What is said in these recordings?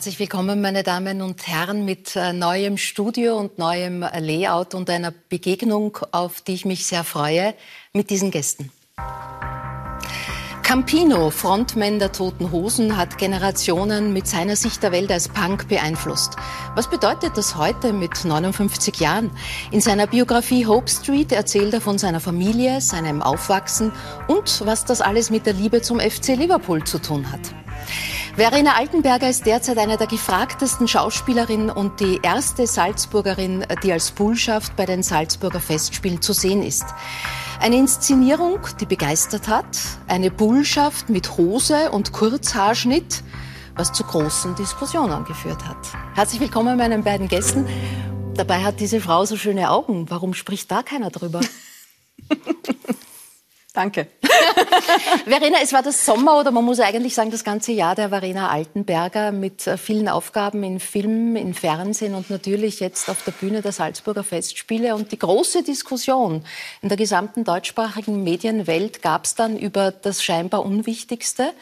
Herzlich willkommen, meine Damen und Herren, mit äh, neuem Studio und neuem Layout und einer Begegnung, auf die ich mich sehr freue, mit diesen Gästen. Campino, Frontman der Toten Hosen, hat Generationen mit seiner Sicht der Welt als Punk beeinflusst. Was bedeutet das heute mit 59 Jahren? In seiner Biografie Hope Street erzählt er von seiner Familie, seinem Aufwachsen und was das alles mit der Liebe zum FC Liverpool zu tun hat. Verena Altenberger ist derzeit eine der gefragtesten Schauspielerinnen und die erste Salzburgerin, die als Bullschaft bei den Salzburger Festspielen zu sehen ist. Eine Inszenierung, die begeistert hat, eine Bullschaft mit Hose und Kurzhaarschnitt, was zu großen Diskussionen geführt hat. Herzlich willkommen meinen beiden Gästen. Dabei hat diese Frau so schöne Augen. Warum spricht da keiner drüber? Danke. Verena, es war das Sommer oder man muss eigentlich sagen das ganze Jahr der Verena Altenberger mit äh, vielen Aufgaben in Film, in Fernsehen und natürlich jetzt auf der Bühne der Salzburger Festspiele. Und die große Diskussion in der gesamten deutschsprachigen Medienwelt gab es dann über das scheinbar Unwichtigste,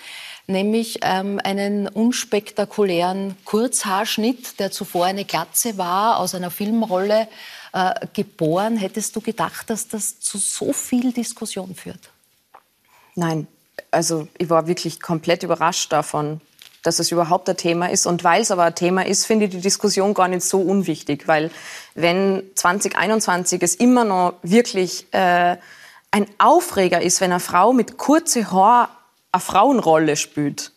nämlich ähm, einen unspektakulären Kurzhaarschnitt, der zuvor eine Glatze war aus einer Filmrolle äh, geboren. Hättest du gedacht, dass das zu so viel Diskussion führt? Nein, also ich war wirklich komplett überrascht davon, dass es überhaupt ein Thema ist. Und weil es aber ein Thema ist, finde ich die Diskussion gar nicht so unwichtig. Weil wenn 2021 es immer noch wirklich äh, ein Aufreger ist, wenn eine Frau mit kurze Haar eine Frauenrolle spielt,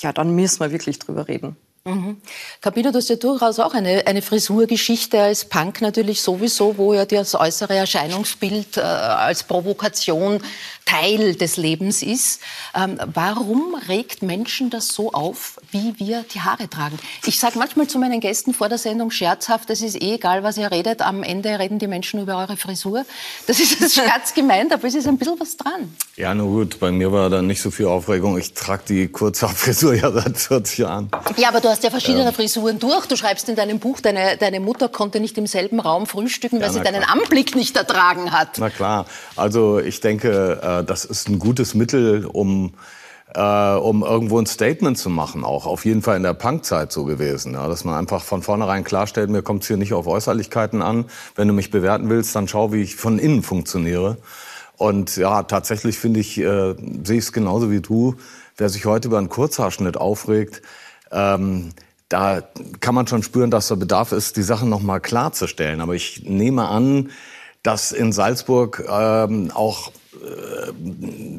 ja, dann müssen wir wirklich drüber reden. Mhm. Cabino, du hast ja durchaus auch eine, eine Frisurgeschichte als Punk natürlich sowieso, wo ja das äußere Erscheinungsbild äh, als Provokation Teil des Lebens ist. Ähm, warum regt Menschen das so auf, wie wir die Haare tragen? Ich sage manchmal zu meinen Gästen vor der Sendung scherzhaft, es ist eh egal, was ihr redet, am Ende reden die Menschen über eure Frisur. Das ist das Scherz gemeint, aber es ist ein bisschen was dran. Ja, na gut, bei mir war da nicht so viel Aufregung. Ich trage die Kurzhaarfrisur ja seit 40 Jahren. Ja, aber du hast ja verschiedene ähm. Frisuren durch. Du schreibst in deinem Buch, deine, deine Mutter konnte nicht im selben Raum frühstücken, weil ja, sie deinen klar. Anblick nicht ertragen hat. Na klar, also ich denke, äh, das ist ein gutes Mittel, um äh, um irgendwo ein Statement zu machen, auch auf jeden Fall in der Punkzeit so gewesen, ja, dass man einfach von vornherein klarstellt, mir kommt es hier nicht auf Äußerlichkeiten an. Wenn du mich bewerten willst, dann schau, wie ich von innen funktioniere. Und ja, tatsächlich finde ich, äh, sehe ich es genauso wie du. Wer sich heute über einen Kurzhaarschnitt aufregt, ähm, da kann man schon spüren, dass der Bedarf ist, die Sachen noch mal klarzustellen. Aber ich nehme an, dass in Salzburg ähm, auch äh,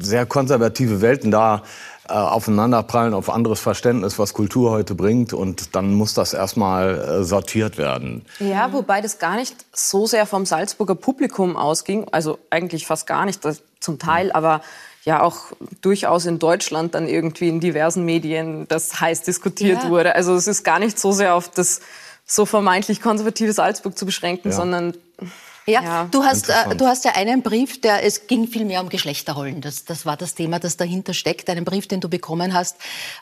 sehr konservative Welten da äh, aufeinanderprallen auf anderes Verständnis, was Kultur heute bringt. Und dann muss das erstmal äh, sortiert werden. Ja, wobei das gar nicht so sehr vom Salzburger Publikum ausging. Also eigentlich fast gar nicht, zum Teil. Aber ja auch durchaus in Deutschland dann irgendwie in diversen Medien das heiß diskutiert ja. wurde. Also es ist gar nicht so sehr auf das so vermeintlich konservative Salzburg zu beschränken, ja. sondern ja, ja, du hast, äh, du hast ja einen Brief, der, es ging viel mehr um Geschlechterrollen. Das, das war das Thema, das dahinter steckt. Einen Brief, den du bekommen hast,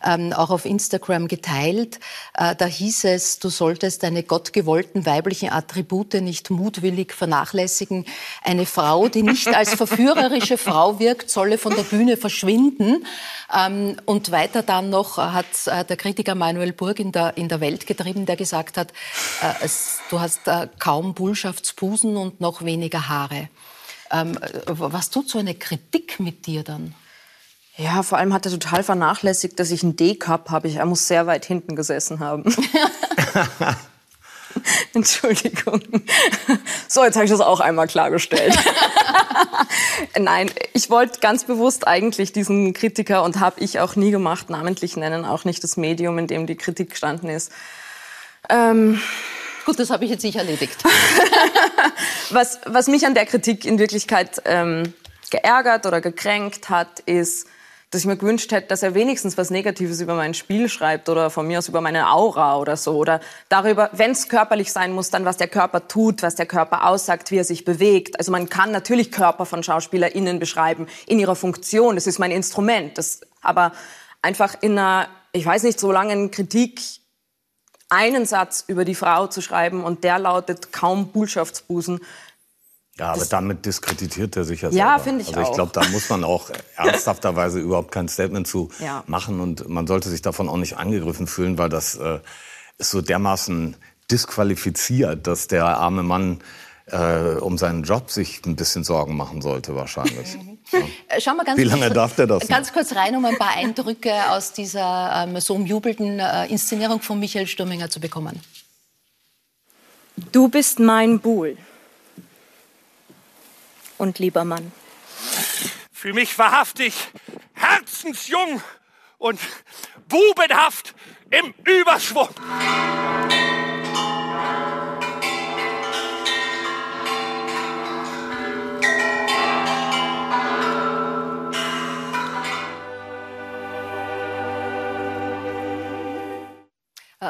ähm, auch auf Instagram geteilt. Äh, da hieß es, du solltest deine gottgewollten weiblichen Attribute nicht mutwillig vernachlässigen. Eine Frau, die nicht als verführerische Frau wirkt, solle von der Bühne verschwinden. Ähm, und weiter dann noch hat äh, der Kritiker Manuel Burg in der, in der Welt getrieben, der gesagt hat, äh, es, du hast äh, kaum Bullschaftsbusen und noch weniger Haare. Ähm, was tut so eine Kritik mit dir dann? Ja, vor allem hat er total vernachlässigt, dass ich einen D-Cup habe. Er muss sehr weit hinten gesessen haben. Entschuldigung. So, jetzt habe ich das auch einmal klargestellt. Nein, ich wollte ganz bewusst eigentlich diesen Kritiker und habe ich auch nie gemacht, namentlich nennen, auch nicht das Medium, in dem die Kritik gestanden ist. Ähm, Gut, das habe ich jetzt nicht erledigt. was, was mich an der Kritik in Wirklichkeit ähm, geärgert oder gekränkt hat, ist, dass ich mir gewünscht hätte, dass er wenigstens was Negatives über mein Spiel schreibt oder von mir aus über meine Aura oder so. Oder darüber, wenn es körperlich sein muss, dann was der Körper tut, was der Körper aussagt, wie er sich bewegt. Also man kann natürlich Körper von SchauspielerInnen beschreiben in ihrer Funktion. Das ist mein Instrument. Das, aber einfach in einer, ich weiß nicht, so langen Kritik einen Satz über die Frau zu schreiben und der lautet kaum Bullschaftsbusen, Ja, aber damit diskreditiert er sich ja Ja, finde ich Also ich auch. glaube, da muss man auch ernsthafterweise überhaupt kein Statement zu Ja. machen und man sollte sich davon auch nicht angegriffen fühlen, weil das äh, ist so dermaßen disqualifiziert, dass der arme Mann äh, um seinen Job sich ein bisschen Sorgen machen sollte wahrscheinlich. Äh, Schauen wir ganz Wie lange kurz, darf der das Ganz kurz rein, um ein paar Eindrücke aus dieser ähm, so umjubelten äh, Inszenierung von Michael Stürminger zu bekommen. Du bist mein Buhl. Und lieber Mann. Fühl mich wahrhaftig herzensjung und bubenhaft im Überschwung.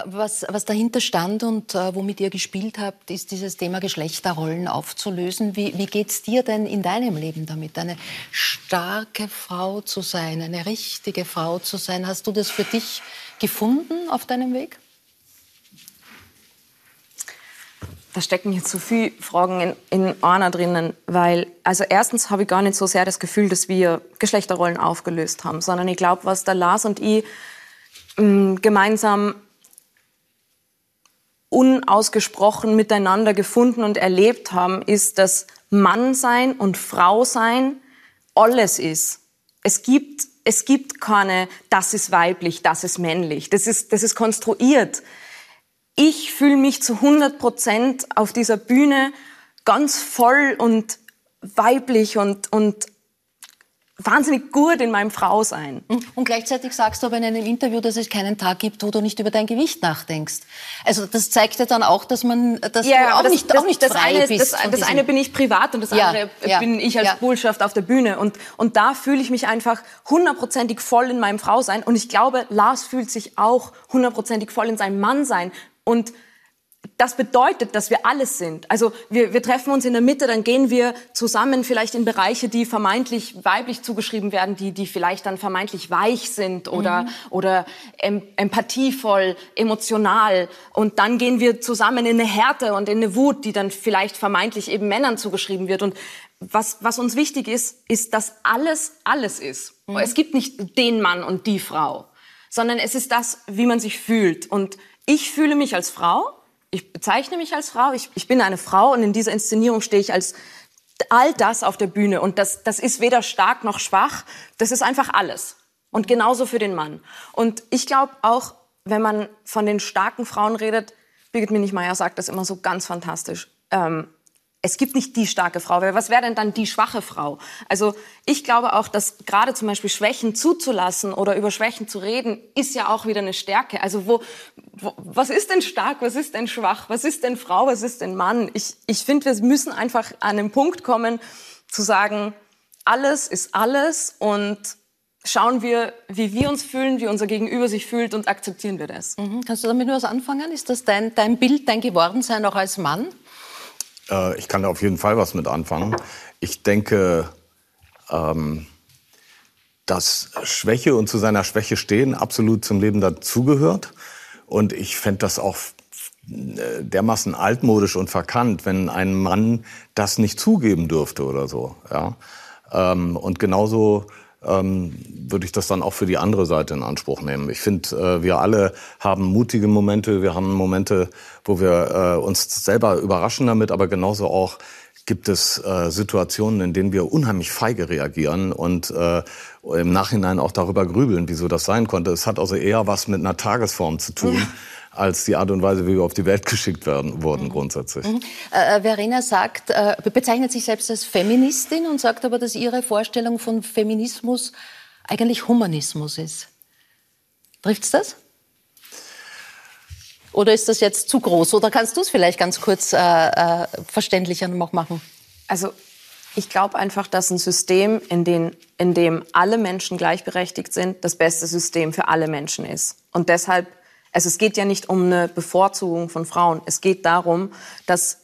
Was, was dahinter stand und äh, womit ihr gespielt habt, ist dieses Thema Geschlechterrollen aufzulösen. Wie, wie geht's dir denn in deinem Leben damit, eine starke Frau zu sein, eine richtige Frau zu sein? Hast du das für dich gefunden auf deinem Weg? Da stecken jetzt so viele Fragen in, in einer drinnen, weil, also erstens habe ich gar nicht so sehr das Gefühl, dass wir Geschlechterrollen aufgelöst haben, sondern ich glaube, was der Lars und ich mh, gemeinsam unausgesprochen miteinander gefunden und erlebt haben, ist, dass Mannsein und Frausein alles ist. Es gibt, es gibt keine, das ist weiblich, das ist männlich. Das ist, das ist konstruiert. Ich fühle mich zu 100 Prozent auf dieser Bühne ganz voll und weiblich und, und wahnsinnig gut in meinem Frausein. Und gleichzeitig sagst du aber in einem Interview, dass es keinen Tag gibt, wo du nicht über dein Gewicht nachdenkst. Also das zeigt ja dann auch, dass man, dass du auch aber nicht, auch nicht das frei eine, ist- bist. Das, das eine bin ich privat und das Ja, andere ja, bin ich als ja. Botschaft auf der Bühne. Und, und da fühle ich mich einfach hundertprozentig voll in meinem Frausein. Und ich glaube, Lars fühlt sich auch hundertprozentig voll in seinem Mannsein. Und das bedeutet, dass wir alles sind. Also wir, wir treffen uns in der Mitte, dann gehen wir zusammen vielleicht in Bereiche, die vermeintlich weiblich zugeschrieben werden, die, die vielleicht dann vermeintlich weich sind oder, oder em, empathievoll, emotional. Und dann gehen wir zusammen in eine Härte und in eine Wut, die dann vielleicht vermeintlich eben Männern zugeschrieben wird. Und was, was uns wichtig ist, ist, dass alles alles ist. Es gibt nicht den Mann und die Frau, sondern es ist das, wie man sich fühlt. Und ich fühle mich als Frau, ich bezeichne mich als Frau, ich, ich bin eine Frau und in dieser Inszenierung stehe ich als all das auf der Bühne. Und das, das ist weder stark noch schwach, das ist einfach alles. Und genauso für den Mann. Und ich glaube auch, wenn man von den starken Frauen redet, Birgit Minichmeier sagt das immer so ganz fantastisch. Ähm, es gibt nicht die starke Frau, was wäre denn dann die schwache Frau? Also ich glaube auch, dass gerade zum Beispiel Schwächen zuzulassen oder über Schwächen zu reden, ist ja auch wieder eine Stärke. Also wo, wo was ist denn stark, was ist denn schwach, was ist denn Frau, was ist denn Mann? Ich, ich finde, wir müssen einfach an den Punkt kommen, zu sagen, alles ist alles und schauen wir, wie wir uns fühlen, wie unser Gegenüber sich fühlt und akzeptieren wir das. Mhm. Kannst du damit was anfangen? Ist das dein, dein Bild, dein Gewordensein auch als Mann? Äh, ich kann da auf jeden Fall was mit anfangen. Ich denke, ähm, dass Schwäche und zu seiner Schwäche stehen absolut zum Leben dazugehört. Und ich fände das auch äh, dermaßen altmodisch und verkannt, wenn ein Mann das nicht zugeben dürfte oder so. Ja? Ähm, und genauso ähm, würde ich das dann auch für die andere Seite in Anspruch nehmen. Ich finde, äh, wir alle haben mutige Momente, wir haben Momente, wo wir äh, uns selber überraschen damit, aber genauso auch gibt es äh, Situationen, in denen wir unheimlich feige reagieren und äh, im Nachhinein auch darüber grübeln, wieso das sein konnte. Es hat also eher was mit einer Tagesform zu tun. Als die Art und Weise, wie wir auf die Welt geschickt werden, wurden grundsätzlich. Äh, Verena sagt, äh, bezeichnet sich selbst als Feministin und sagt aber, dass ihre Vorstellung von Feminismus eigentlich Humanismus ist. Trifft's das? Oder ist das jetzt zu groß? Oder kannst du es vielleicht ganz kurz äh, äh, verständlicher noch machen? Also ich glaube einfach, dass ein System, in, den, in dem alle Menschen gleichberechtigt sind, das beste System für alle Menschen ist. Und deshalb, also es geht ja nicht um eine Bevorzugung von Frauen. Es geht darum, dass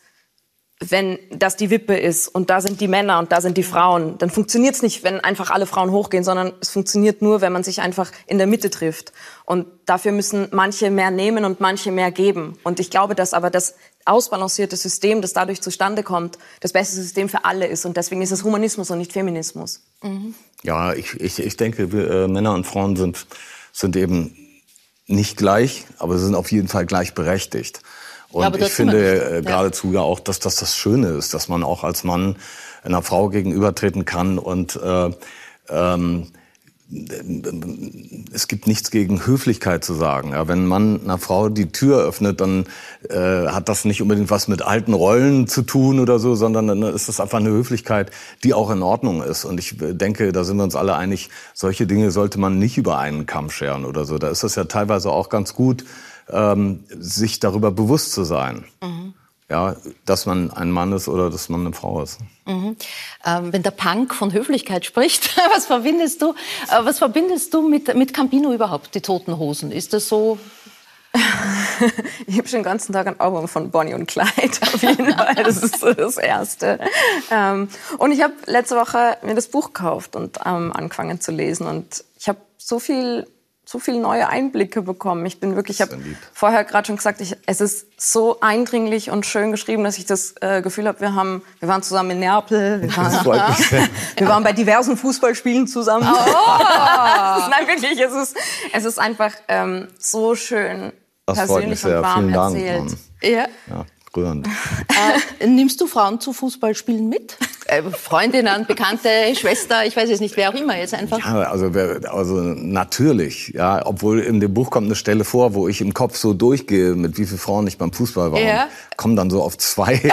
wenn das die Wippe ist und da sind die Männer und da sind die Frauen, dann funktioniert es nicht, wenn einfach alle Frauen hochgehen, sondern es funktioniert nur, wenn man sich einfach in der Mitte trifft. Und dafür müssen manche mehr nehmen und manche mehr geben. Und ich glaube, dass aber das ausbalancierte System, das dadurch zustande kommt, das beste System für alle ist. Und deswegen ist es Humanismus und nicht Feminismus. Mhm. Ja, ich, ich, ich denke, wir, äh, Männer und Frauen sind, sind eben nicht gleich, aber sie sind auf jeden Fall gleichberechtigt. Und ja, ich finde äh, geradezu ja auch, dass das das Schöne ist, dass man auch als Mann einer Frau gegenübertreten kann und äh, ähm, es gibt nichts gegen Höflichkeit zu sagen. Ja, wenn man einer Frau die Tür öffnet, dann äh, hat das nicht unbedingt was mit alten Rollen zu tun oder so, sondern dann ist das einfach eine Höflichkeit, die auch in Ordnung ist. Und ich denke, da sind wir uns alle einig, solche Dinge sollte man nicht über einen Kamm scheren oder so. Da ist es ja teilweise auch ganz gut, ähm, sich darüber bewusst zu sein. Mhm. Ja, dass man ein Mann ist oder dass man eine Frau ist. Mhm. Ähm, wenn der Punk von Höflichkeit spricht, was verbindest du, äh, was verbindest du mit, mit Campino überhaupt, die Toten Hosen? Ist das so ich habe schon den ganzen Tag ein Album von Bonnie und Clyde, auf jeden Fall. Das ist so das Erste. Ähm, und ich habe letzte Woche mir das Buch gekauft und ähm, angefangen zu lesen. Und ich habe so viel so viele neue Einblicke bekommen. Ich bin wirklich, ich habe vorher gerade schon gesagt, ich, es ist so eindringlich und schön geschrieben, dass ich das äh, Gefühl habe, wir haben, wir waren zusammen in Neapel, wir waren, wir waren bei diversen Fußballspielen zusammen. Oh. Nein, wirklich, es ist, es ist einfach ähm, so schön das persönlich und warm erzählt. Dank, ja. ja rührend. Äh, nimmst du Frauen zu Fußballspielen mit? Äh, Freundinnen, Bekannte, Schwester, ich weiß es nicht, wer auch immer jetzt einfach. Ja, also, also natürlich, ja, obwohl in dem Buch kommt eine Stelle vor, wo ich im Kopf so durchgehe, mit wie vielen Frauen ich beim Fußball war. Ja. Komme dann so auf zwei.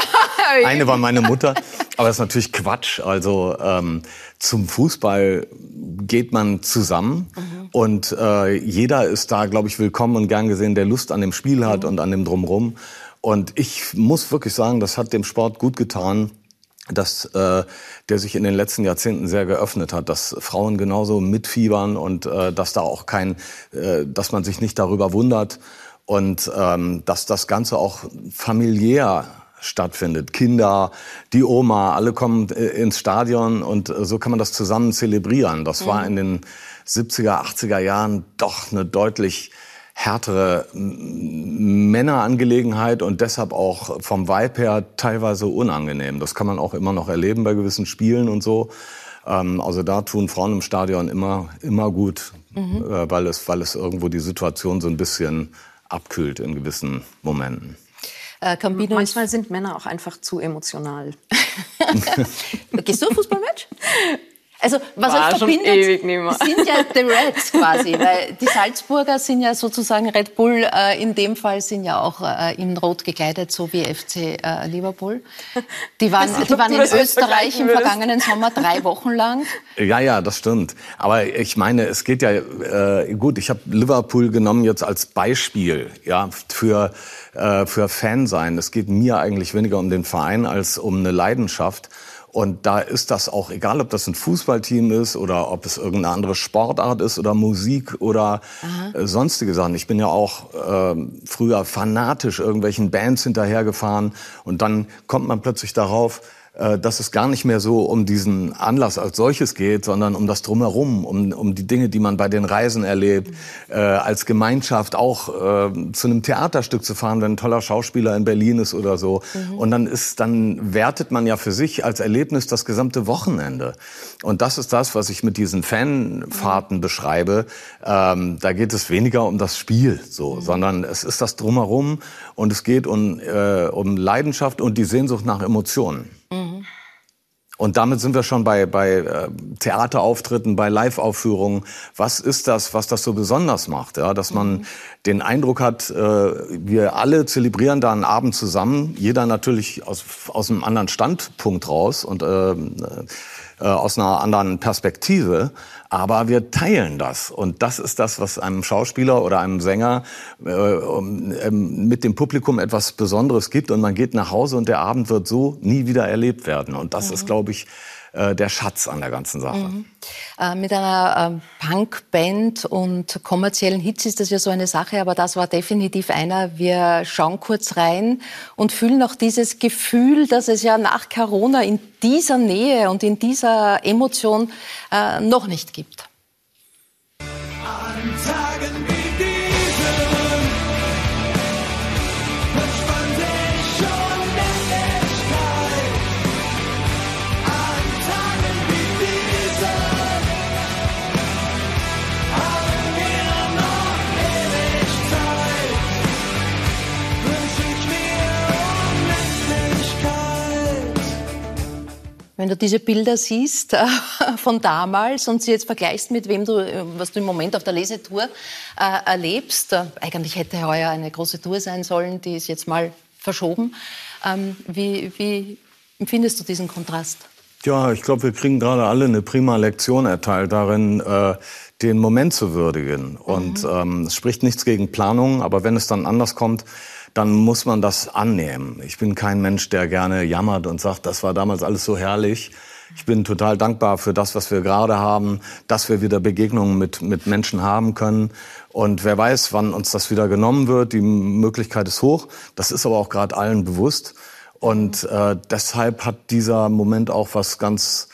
Eine war meine Mutter, aber das ist natürlich Quatsch. Also ähm, zum Fußball geht man zusammen mhm. und äh, jeder ist da, glaube ich, willkommen und gern gesehen, der Lust an dem Spiel hat mhm. und an dem drumrum. Und ich muss wirklich sagen, das hat dem Sport gut getan, dass äh, der sich in den letzten Jahrzehnten sehr geöffnet hat, dass Frauen genauso mitfiebern und äh, dass da auch kein, äh, dass man sich nicht darüber wundert und ähm, dass das Ganze auch familiär stattfindet. Kinder, die Oma, alle kommen äh, ins Stadion und äh, so kann man das zusammen zelebrieren. Das war mhm. in den 70er, 80er Jahren doch eine deutlich härtere Männerangelegenheit und deshalb auch vom Vibe her teilweise unangenehm. Das kann man auch immer noch erleben bei gewissen Spielen und so. Ähm, also da tun Frauen im Stadion immer, immer gut, mhm. Äh, weil, es, weil es irgendwo die Situation so ein bisschen abkühlt in gewissen Momenten. Äh, Manchmal sind Männer auch einfach zu emotional. Gehst du ein Fußballmatch? Also was War euch verbindet, sind ja die Reds quasi, weil die Salzburger sind ja sozusagen Red Bull, äh, in dem Fall sind ja auch äh, in Rot gekleidet, so wie FC äh, Liverpool. Die waren, die waren in Österreich im vergangenen Sommer drei Wochen lang. Ja, ja, das stimmt. Aber ich meine, es geht ja, äh, gut, ich habe Liverpool genommen jetzt als Beispiel ja, für, äh, für Fansein. Es geht mir eigentlich weniger um den Verein als um eine Leidenschaft. Und da ist das auch egal, ob das ein Fußballteam ist oder ob es irgendeine andere Sportart ist oder Musik oder äh, sonstige Sachen. Ich bin ja auch äh, früher fanatisch irgendwelchen Bands hinterhergefahren und dann kommt man plötzlich darauf, dass es gar nicht mehr so um diesen Anlass als solches geht, sondern um das drumherum, um, um die Dinge, die man bei den Reisen erlebt, äh, als Gemeinschaft auch äh, zu einem Theaterstück zu fahren, wenn ein toller Schauspieler in Berlin ist oder so. Mhm. Und dann ist, dann wertet man ja für sich als Erlebnis das gesamte Wochenende. Und das ist das, was ich mit diesen Fanfahrten mhm. beschreibe. Ähm, da geht es weniger um das Spiel, so, mhm. sondern es ist das drumherum und es geht um, äh, um Leidenschaft und die Sehnsucht nach Emotionen. Mhm. Und damit sind wir schon bei, bei äh, Theaterauftritten, bei Live-Aufführungen. Was ist das, was das so besonders macht? Ja, dass man mhm. den Eindruck hat, äh, wir alle zelebrieren da einen Abend zusammen, jeder natürlich aus, aus einem anderen Standpunkt raus und äh, äh, aus einer anderen Perspektive, aber wir teilen das. Und das ist das, was einem Schauspieler oder einem Sänger äh, ähm, mit dem Publikum etwas Besonderes gibt. Und man geht nach Hause und der Abend wird so nie wieder erlebt werden. Und das mhm. ist, glaube ich, äh, der Schatz an der ganzen Sache. Mhm. Äh, mit einer äh, Punkband und kommerziellen Hits ist das ja so eine Sache, aber das war definitiv einer. Wir schauen kurz rein und fühlen auch dieses Gefühl, dass es ja nach Corona in dieser Nähe und in dieser Emotion äh, noch nicht gibt. An Wenn du diese Bilder siehst äh, von damals und sie jetzt vergleichst mit wem du, äh, was du im Moment auf der Lesetour äh, erlebst, äh, eigentlich hätte heuer eine große Tour sein sollen, die ist jetzt mal verschoben. Ähm, wie, wie empfindest du diesen Kontrast? Ja, ich glaube, wir kriegen gerade alle eine prima Lektion erteilt darin, äh, den Moment zu würdigen. Und mhm. ähm, es spricht nichts gegen Planung, aber wenn es dann anders kommt, dann muss man das annehmen. Ich bin kein Mensch, der gerne jammert und sagt, das war damals alles so herrlich. Ich bin total dankbar für das, was wir gerade haben, dass wir wieder Begegnungen mit, mit Menschen haben können. Und wer weiß, wann uns das wieder genommen wird. Die Möglichkeit ist hoch. Das ist aber auch gerade allen bewusst. Und äh, deshalb hat dieser Moment auch was ganz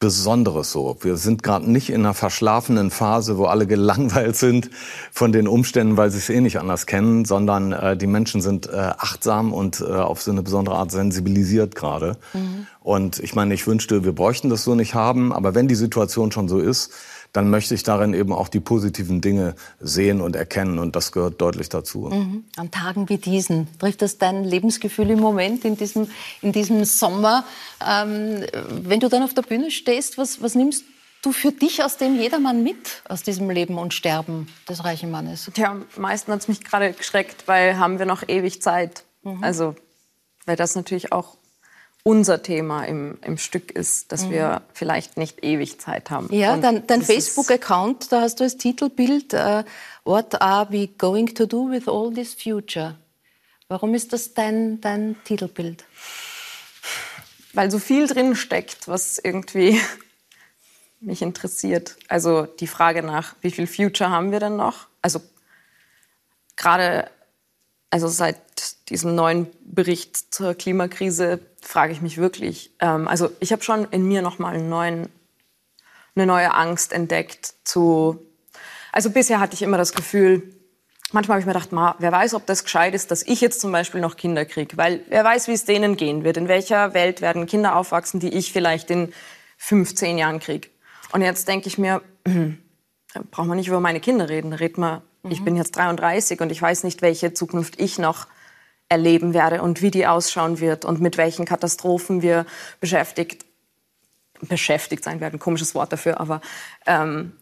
Besonderes so. Wir sind gerade nicht in einer verschlafenen Phase, wo alle gelangweilt sind von den Umständen, weil sie es eh nicht anders kennen, sondern äh, die Menschen sind äh, achtsam und äh, auf so eine besondere Art sensibilisiert gerade. Mhm. Und ich meine, ich wünschte, wir bräuchten das so nicht haben, aber wenn die Situation schon so ist, dann möchte ich darin eben auch die positiven Dinge sehen und erkennen. Und das gehört deutlich dazu. Mhm. An Tagen wie diesen trifft das dein Lebensgefühl im Moment in diesem, in diesem Sommer. Ähm, wenn du dann auf der Bühne stehst, was, was nimmst du für dich aus dem Jedermann mit, aus diesem Leben und Sterben des reichen Mannes? Ja, am meisten hat es mich gerade geschreckt, weil haben wir noch ewig Zeit. Mhm. Also, weil das natürlich auch unser Thema im, im Stück ist, dass mhm. wir vielleicht nicht ewig Zeit haben. Ja, Und dein, dein Facebook-Account, da hast du als Titelbild uh, What are we going to do with all this future? Warum ist das dein, dein Titelbild? Weil so viel drin steckt, was irgendwie mich interessiert. Also die Frage nach, wie viel Future haben wir denn noch? Also gerade also seit diesem neuen Bericht zur Klimakrise frage ich mich wirklich. Ähm, also ich habe schon in mir noch mal einen neuen, eine neue Angst entdeckt zu. Also bisher hatte ich immer das Gefühl, manchmal habe ich mir gedacht, ma, wer weiß, ob das gescheit ist, dass ich jetzt zum Beispiel noch Kinder kriege, weil wer weiß, wie es denen gehen wird. In welcher Welt werden Kinder aufwachsen, die ich vielleicht in 15 Jahren kriege. Und jetzt denke ich mir, braucht man nicht über meine Kinder reden, redet man Mhm. Ich bin jetzt 33 und ich weiß nicht, welche Zukunft ich noch erleben werde und wie die ausschauen wird und mit welchen Katastrophen wir beschäftigt beschäftigt sein werden. Komisches Wort dafür, aber ähm,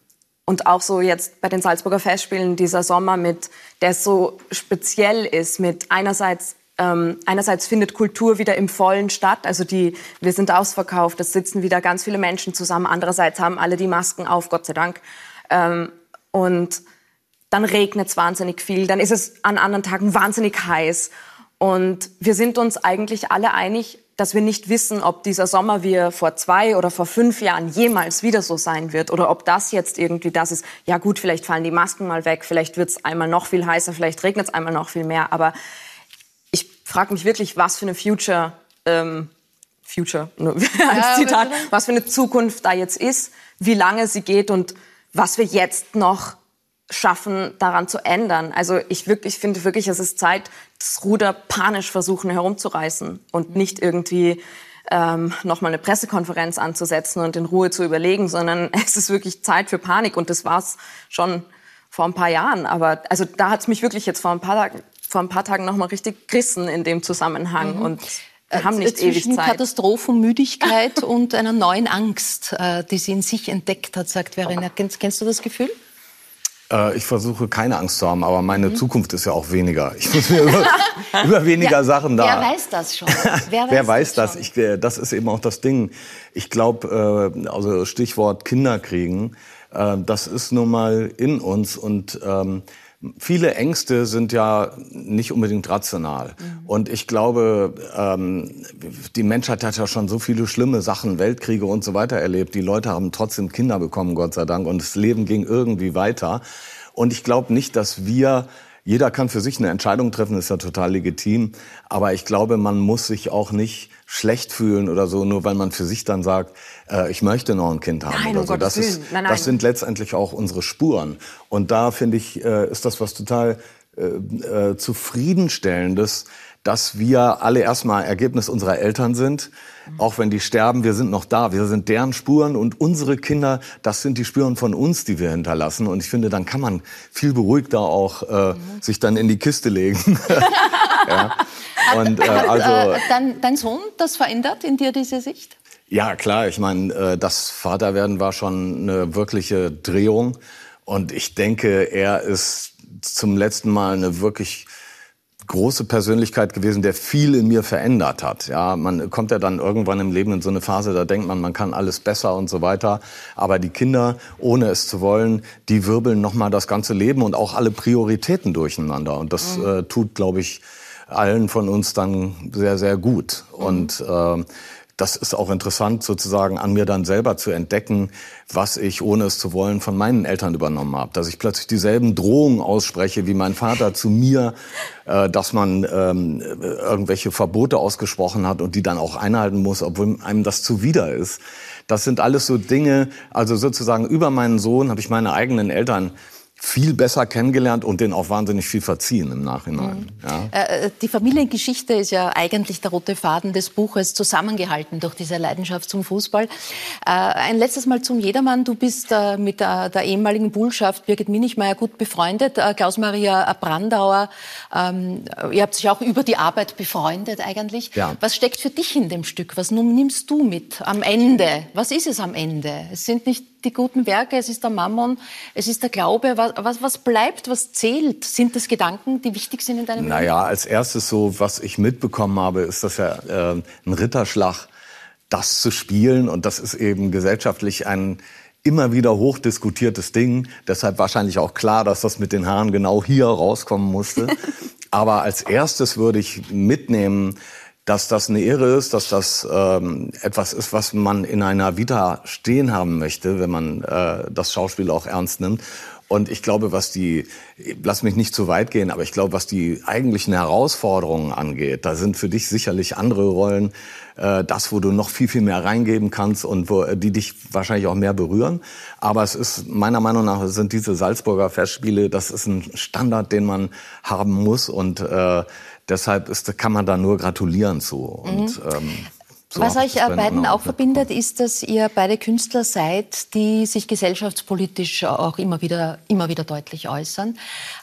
und auch so jetzt bei den Salzburger Festspielen dieser Sommer mit, der so speziell ist, mit einerseits ähm, einerseits findet Kultur wieder im Vollen statt, also die, wir sind ausverkauft, es sitzen wieder ganz viele Menschen zusammen. Andererseits haben alle die Masken auf, Gott sei Dank. Ähm, und dann regnet es wahnsinnig viel, dann ist es an anderen Tagen wahnsinnig heiß. Und wir sind uns eigentlich alle einig, dass wir nicht wissen, ob dieser Sommer wie vor zwei oder vor fünf Jahren jemals wieder so sein wird oder ob das jetzt irgendwie das ist. Ja gut, vielleicht fallen die Masken mal weg, vielleicht wird es einmal noch viel heißer, vielleicht regnet es einmal noch viel mehr. Aber ich frage mich wirklich, was für eine Future, ähm, Future als Zitat, was für eine Zukunft da jetzt ist, wie lange sie geht und was wir jetzt noch schaffen, daran zu ändern. Also ich wirklich finde wirklich, es ist Zeit, das Ruder panisch versuchen herumzureißen und nicht irgendwie ähm, nochmal eine Pressekonferenz anzusetzen und in Ruhe zu überlegen, sondern es ist wirklich Zeit für Panik und das war's schon vor ein paar Jahren. Aber also da hat's mich wirklich jetzt vor ein paar Tagen, vor ein paar Tagen nochmal richtig gerissen in dem Zusammenhang mhm. und wir haben nicht Zwischen ewig Zeit. Katastrophenmüdigkeit und einer neuen Angst, äh, die sie in sich entdeckt hat, sagt Verena. Kennst, kennst du das Gefühl? Äh, ich versuche keine Angst zu haben, aber meine mhm. Zukunft ist ja auch weniger. Ich muss mir über, über weniger ja, Sachen da. Wer weiß das schon? Wer weiß, wer weiß das? das? Ich, äh, das ist eben auch das Ding. Ich glaube, äh, also Stichwort Kinder kriegen, äh, das ist nun mal in uns und ähm, viele Ängste sind ja nicht unbedingt rational. Mhm. Und ich glaube, ähm, die Menschheit hat ja schon so viele schlimme Sachen, Weltkriege und so weiter erlebt. Die Leute haben trotzdem Kinder bekommen, Gott sei Dank, und das Leben ging irgendwie weiter. Und ich glaube nicht, dass wir jeder kann für sich eine Entscheidung treffen, ist ja total legitim. Aber ich glaube, man muss sich auch nicht schlecht fühlen oder so, nur weil man für sich dann sagt, äh, ich möchte noch ein Kind haben nein, oder um so. Gottes Das, ist, nein, nein. das sind letztendlich auch unsere Spuren. Und da finde ich, äh, ist das was total äh, äh, zufriedenstellendes, dass wir alle erstmal Ergebnis unserer Eltern sind. Auch wenn die sterben, wir sind noch da. Wir sind deren Spuren und unsere Kinder, das sind die Spuren von uns, die wir hinterlassen. Und ich finde, dann kann man viel beruhigter auch äh, mhm. sich dann in die Kiste legen. ja. Und, äh, also, äh, dein, dein Sohn das verändert in dir diese Sicht? Ja, klar. Ich meine, äh, das Vaterwerden war schon eine wirkliche Drehung. Und ich denke, er ist zum letzten Mal eine wirklich große Persönlichkeit gewesen, der viel in mir verändert hat. Ja, man kommt ja dann irgendwann im Leben in so eine Phase, da denkt man, man kann alles besser und so weiter. Aber die Kinder, ohne es zu wollen, die wirbeln nochmal das ganze Leben und auch alle Prioritäten durcheinander. Und das mhm. äh, tut, glaube ich, allen von uns dann sehr, sehr gut. Mhm. Und äh, das ist auch interessant, sozusagen an mir dann selber zu entdecken, was ich, ohne es zu wollen, von meinen Eltern übernommen habe. Dass ich plötzlich dieselben Drohungen ausspreche wie mein Vater zu mir, äh, dass man ähm, irgendwelche Verbote ausgesprochen hat und die dann auch einhalten muss, obwohl einem das zuwider ist. Das sind alles so Dinge, also sozusagen über meinen Sohn habe ich meine eigenen Eltern viel besser kennengelernt und denen auch wahnsinnig viel verziehen im Nachhinein. Mhm. Ja. Äh, äh, die Familiengeschichte ist ja eigentlich der rote Faden des Buches, zusammengehalten durch diese Leidenschaft zum Fußball. Äh, ein letztes Mal zum Jedermann. Du bist mit der, der ehemaligen Bullschaft Birgit Minichmeier gut befreundet. Klaus-Maria Brandauer, ähm, ihr habt sich auch über die Arbeit befreundet eigentlich. Ja. Was steckt für dich in dem Stück? Was nimmst du mit am Ende? Was ist es am Ende? Es sind nicht die guten Werke, es ist der Mammon, es ist der Glaube. Was, was, was bleibt, was zählt? Sind das Gedanken, die wichtig sind in deinem Leben? Naja, als erstes so, was ich mitbekommen habe, ist das ja äh, ein Ritterschlag, das zu spielen. Und das ist eben gesellschaftlich ein immer wieder hochdiskutiertes Ding. Deshalb wahrscheinlich auch klar, dass das mit den Haaren genau hier rauskommen musste. Aber als erstes würde ich mitnehmen, dass das eine Ehre ist, dass das ähm, etwas ist, was man in einer Vita stehen haben möchte, wenn man äh, das Schauspiel auch ernst nimmt. Und ich glaube, was die, lass mich nicht zu weit gehen, aber ich glaube, was die eigentlichen Herausforderungen angeht, da sind für dich sicherlich andere Rollen, äh, das, wo du noch viel, viel mehr reingeben kannst und wo, die dich wahrscheinlich auch mehr berühren. Aber es ist, meiner Meinung nach, sind diese Salzburger Festspiele, das ist ein Standard, den man haben muss und äh, deshalb ist, kann man da nur gratulieren zu. Und, mhm. ähm, so Was euch äh, beiden auch verbindet, ist, dass ihr beide Künstler seid, die sich gesellschaftspolitisch auch immer wieder, immer wieder deutlich äußern.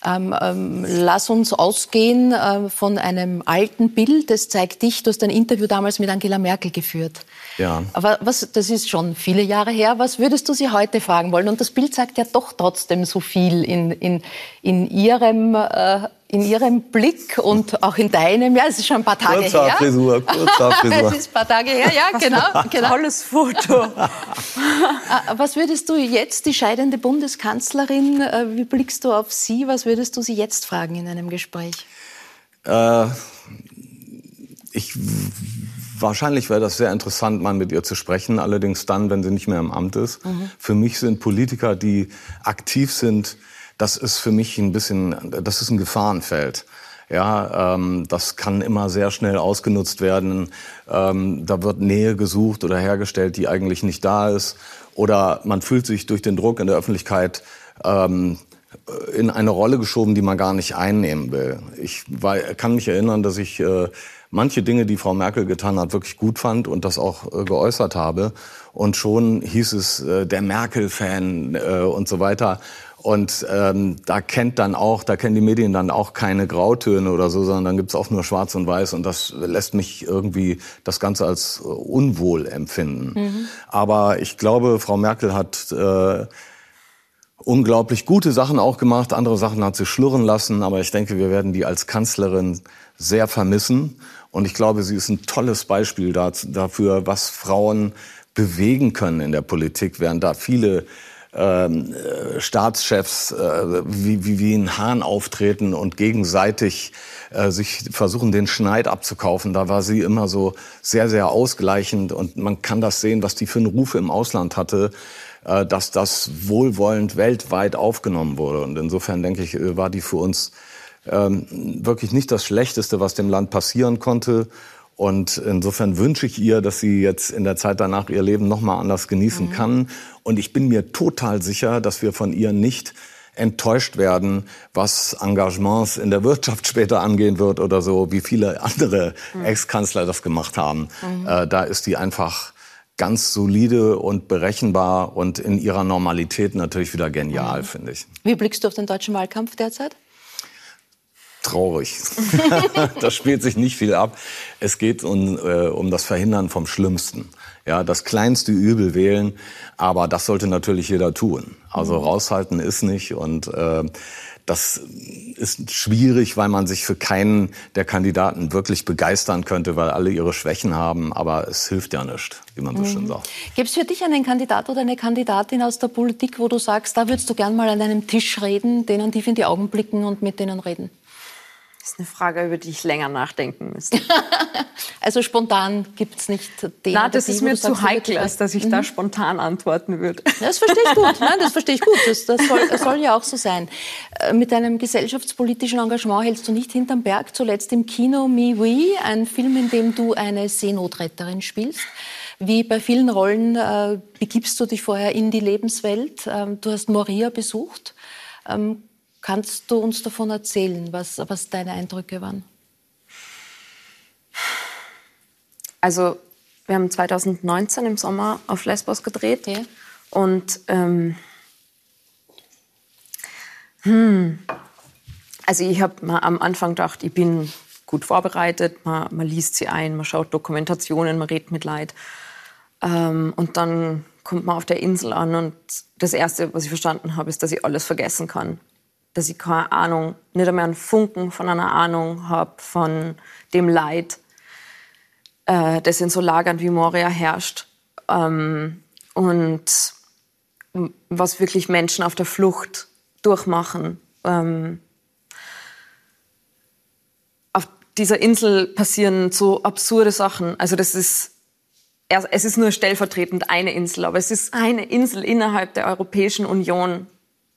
Ähm, ähm, lass uns ausgehen äh, von einem alten Bild. Das zeigt dich. Du hast ein Interview damals mit Angela Merkel geführt. Ja. Aber was, das ist schon viele Jahre her. Was würdest du sie heute fragen wollen? Und das Bild sagt ja doch trotzdem so viel in, in, in ihrem äh, in Ihrem Blick und auch in deinem, ja, es ist schon ein paar Tage kurzer her. Frisur, kurzer Frisur. es ist ein paar Tage her, ja, genau. genau. Tolles Foto. Äh, was würdest du jetzt, die scheidende Bundeskanzlerin, äh, wie blickst du auf sie? Was würdest du sie jetzt fragen in einem Gespräch? Äh, ich Wahrscheinlich wäre das sehr interessant, mal mit ihr zu sprechen, allerdings dann, wenn sie nicht mehr im Amt ist. Mhm. Für mich sind Politiker, die aktiv sind, das ist für mich ein bisschen, das ist ein Gefahrenfeld. Ja, ähm, das kann immer sehr schnell ausgenutzt werden. Ähm, da wird Nähe gesucht oder hergestellt, die eigentlich nicht da ist. Oder man fühlt sich durch den Druck in der Öffentlichkeit ähm, in eine Rolle geschoben, die man gar nicht einnehmen will. Ich kann mich erinnern, dass ich äh, manche Dinge, die Frau Merkel getan hat, wirklich gut fand und das auch äh, geäußert habe. Und schon hieß es äh, der Merkel-Fan äh, und so weiter. Und ähm, da kennt dann auch, da kennen die Medien dann auch keine Grautöne oder so, sondern dann gibt's auch nur Schwarz und Weiß und das lässt mich irgendwie das Ganze als äh, unwohl empfinden. Mhm. Aber ich glaube, Frau Merkel hat äh, unglaublich gute Sachen auch gemacht, andere Sachen hat sie schlurren lassen, aber ich denke, wir werden die als Kanzlerin sehr vermissen. Und ich glaube, sie ist ein tolles Beispiel dafür, was Frauen bewegen können in der Politik, während da viele ähm, äh, Staatschefs äh, wie, wie, wie ein Hahn auftreten und gegenseitig äh, sich versuchen, den Schneid abzukaufen. Da war sie immer so sehr, sehr ausgleichend und man kann das sehen, was die für einen Ruf im Ausland hatte äh, dass das wohlwollend weltweit aufgenommen wurde. Und insofern denke ich, äh, war die für uns ähm, wirklich nicht das Schlechteste, was dem Land passieren konnte. Und insofern wünsche ich ihr, dass sie jetzt in der Zeit danach ihr Leben noch mal anders genießen mhm. kann. Und ich bin mir total sicher, dass wir von ihr nicht enttäuscht werden, was Engagements in der Wirtschaft später angehen wird oder so, wie viele andere mhm. Ex-Kanzler das gemacht haben. Mhm. Äh, da ist die einfach ganz solide und berechenbar und in ihrer Normalität natürlich wieder genial, mhm. finde ich. Wie blickst du auf den deutschen Wahlkampf derzeit? Traurig. da spielt sich nicht viel ab. Es geht um, äh, um das Verhindern vom Schlimmsten. Ja, das kleinste Übel wählen, aber das sollte natürlich jeder tun. Also mhm. raushalten ist nicht und äh, das ist schwierig, weil man sich für keinen der Kandidaten wirklich begeistern könnte, weil alle ihre Schwächen haben. Aber es hilft ja nicht, wie man so mhm. schön sagt. Gibt es für dich einen Kandidat oder eine Kandidatin aus der Politik, wo du sagst, da würdest du gern mal an einem Tisch reden, denen tief in die Augen blicken und mit denen reden? Das ist eine Frage, über die ich länger nachdenken müsste. also spontan gibt es nicht den Nein, das ist mir zu heikel, als dass ich mhm. da spontan antworten würde. Das verstehe ich gut. Nein, das verstehe ich gut. Das, das, soll, das, soll, ja auch so sein. Äh, mit deinem gesellschaftspolitischen Engagement hältst du nicht hinterm Berg. Zuletzt im Kino Mi Oui, ein Film, in dem du eine Seenotretterin spielst. Wie bei vielen Rollen äh, begibst du dich vorher in die Lebenswelt. Ähm, du hast Moria besucht. Ähm, Kannst du uns davon erzählen, was, was deine Eindrücke waren? Also wir haben 2019 im Sommer auf Lesbos gedreht ja. und ähm, hm, also ich habe am Anfang gedacht, ich bin gut vorbereitet, man, man, liest sie ein, man schaut Dokumentationen, man redet mit Leid ähm, und dann kommt man auf der Insel an und das Erste, was ich verstanden habe, ist, dass ich alles vergessen kann dass ich keine Ahnung, nicht einmal einen Funken von einer Ahnung habe von dem Leid, äh, das in so Lagern wie Moria herrscht. Ähm, und was wirklich Menschen auf der Flucht durchmachen. Ähm, auf dieser Insel passieren so absurde Sachen. Also das ist es ist nur stellvertretend eine Insel, aber es ist eine Insel innerhalb der Europäischen Union,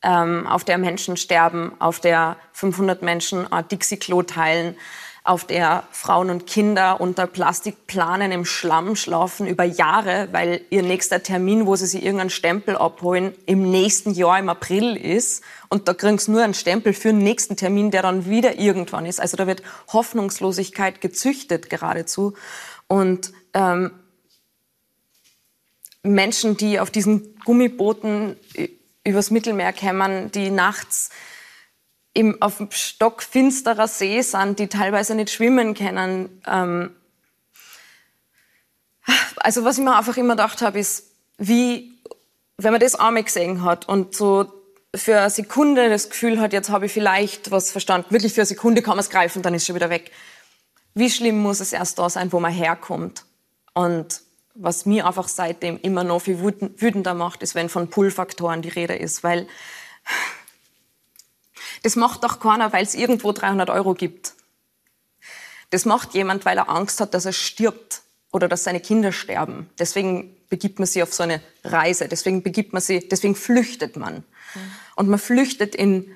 ähm, auf der Menschen sterben, auf der 500 Menschen ein Dixie-Klo teilen, auf der Frauen und Kinder unter Plastikplanen im Schlamm schlafen über Jahre, weil ihr nächster Termin, wo sie sich irgendeinen Stempel abholen, im nächsten Jahr im April ist. Und da kriegen sie nur einen Stempel für den nächsten Termin, der dann wieder irgendwann ist. Also da wird Hoffnungslosigkeit gezüchtet geradezu. Und ähm, Menschen, die auf diesen Gummibooten übers Mittelmeer kämen, die nachts im, auf dem stockfinsterer See sind, die teilweise nicht schwimmen können. Ähm also was ich mir einfach immer gedacht habe, ist, wie, wenn man das einmal gesehen hat und so für eine Sekunde das Gefühl hat, jetzt habe ich vielleicht was verstanden, wirklich für eine Sekunde kann man es greifen, dann ist es schon wieder weg. Wie schlimm muss es erst da sein, wo man herkommt? Und was mir einfach seitdem immer noch viel wütender macht, ist, wenn von Pull-Faktoren die Rede ist, weil das macht doch keiner, weil es irgendwo 300 Euro gibt. Das macht jemand, weil er Angst hat, dass er stirbt oder dass seine Kinder sterben. Deswegen begibt man sich auf so eine Reise. Deswegen begibt man sie, deswegen flüchtet man. Mhm. Und man flüchtet in,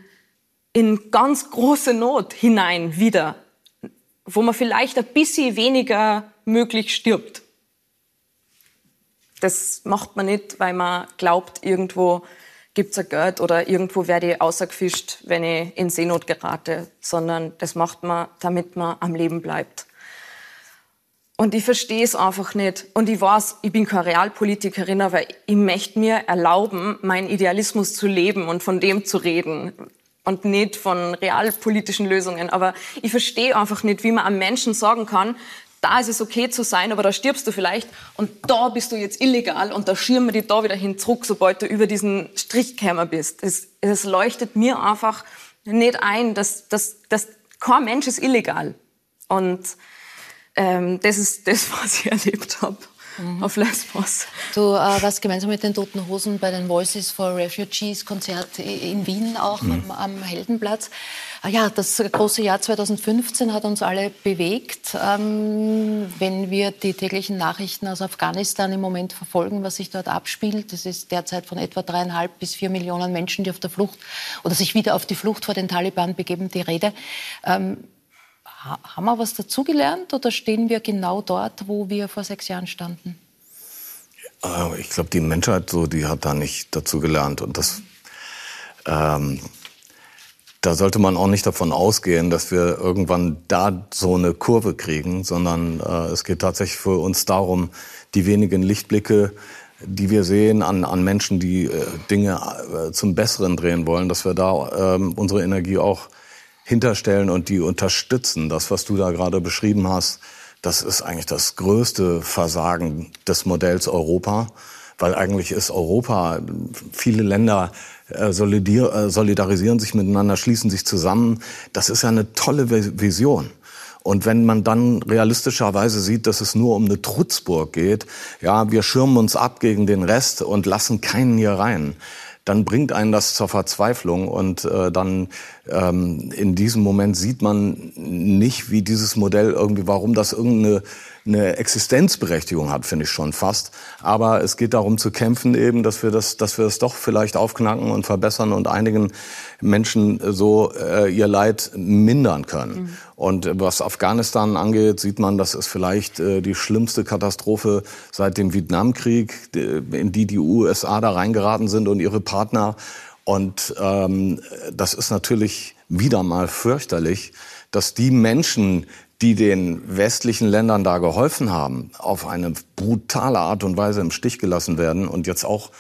in ganz große Not hinein wieder, wo man vielleicht ein bisschen weniger möglich stirbt. Das macht man nicht, weil man glaubt, irgendwo gibt es ein Geld oder irgendwo werde ich außergefischt, wenn ich in Seenot gerate, sondern das macht man, damit man am Leben bleibt. Und ich verstehe es einfach nicht. Und ich weiß, ich bin keine Realpolitikerin, aber ich möchte mir erlauben, meinen Idealismus zu leben und von dem zu reden und nicht von realpolitischen Lösungen. Aber ich verstehe einfach nicht, wie man einem Menschen sagen kann, da ist es okay zu sein, aber da stirbst du vielleicht und da bist du jetzt illegal und da schirmen wir dich da wieder hin zurück, sobald du über diesen Strichkämmer bist. Es, es leuchtet mir einfach nicht ein, dass, dass, dass kein Mensch ist illegal. Und ähm, das ist das, was ich erlebt habe. Mhm. auf Lesbos. Du äh, warst gemeinsam mit den Toten Hosen bei den Voices for Refugees Konzert in Wien auch mhm. am, am, Heldenplatz. Ah ja, das große Jahr 2015 hat uns alle bewegt. Ähm, wenn wir die täglichen Nachrichten aus Afghanistan im Moment verfolgen, was sich dort abspielt, das ist derzeit von etwa dreieinhalb bis vier Millionen Menschen, die auf der Flucht oder sich wieder auf die Flucht vor den Taliban begeben, die Rede. Ähm, haben wir was dazugelernt oder stehen wir genau dort, wo wir vor sechs Jahren standen? Äh, ich glaube, die Menschheit so, die hat da nicht dazugelernt und das. Ähm, da sollte man auch nicht davon ausgehen, dass wir irgendwann da so eine Kurve kriegen, sondern äh, es geht tatsächlich für uns darum, die wenigen Lichtblicke, die wir sehen an, an Menschen, die äh, Dinge äh, zum Besseren drehen wollen, dass wir da ähm, unsere Energie auch hinterstellen und die unterstützen. Das, was du da gerade beschrieben hast, das ist eigentlich das größte Versagen des Modells Europa, weil eigentlich ist Europa, viele Länder äh, äh, solidarisieren sich miteinander, schließen sich zusammen. Das ist ja eine tolle Vision. Und wenn man dann realistischerweise sieht, dass es nur um eine Trutzburg geht, ja, wir schirmen uns ab gegen den Rest und lassen keinen hier rein, dann bringt einen das zur Verzweiflung und äh, dann ähm, in diesem Moment sieht man nicht, wie dieses Modell irgendwie, warum das irgendeine eine Existenzberechtigung hat, finde ich schon fast. Aber es geht darum zu kämpfen eben, dass wir das, dass wir es doch vielleicht aufknacken und verbessern und einigen Menschen so äh, ihr Leid mindern können. Mhm. Und was Afghanistan angeht, sieht man, das ist vielleicht äh, die schlimmste Katastrophe seit dem Vietnamkrieg, in die die USA da reingeraten sind und ihre Partner. Und ähm, das ist natürlich wieder mal fürchterlich, dass die Menschen, die den westlichen Ländern da geholfen haben, auf eine brutale Art und Weise im Stich gelassen werden und jetzt auch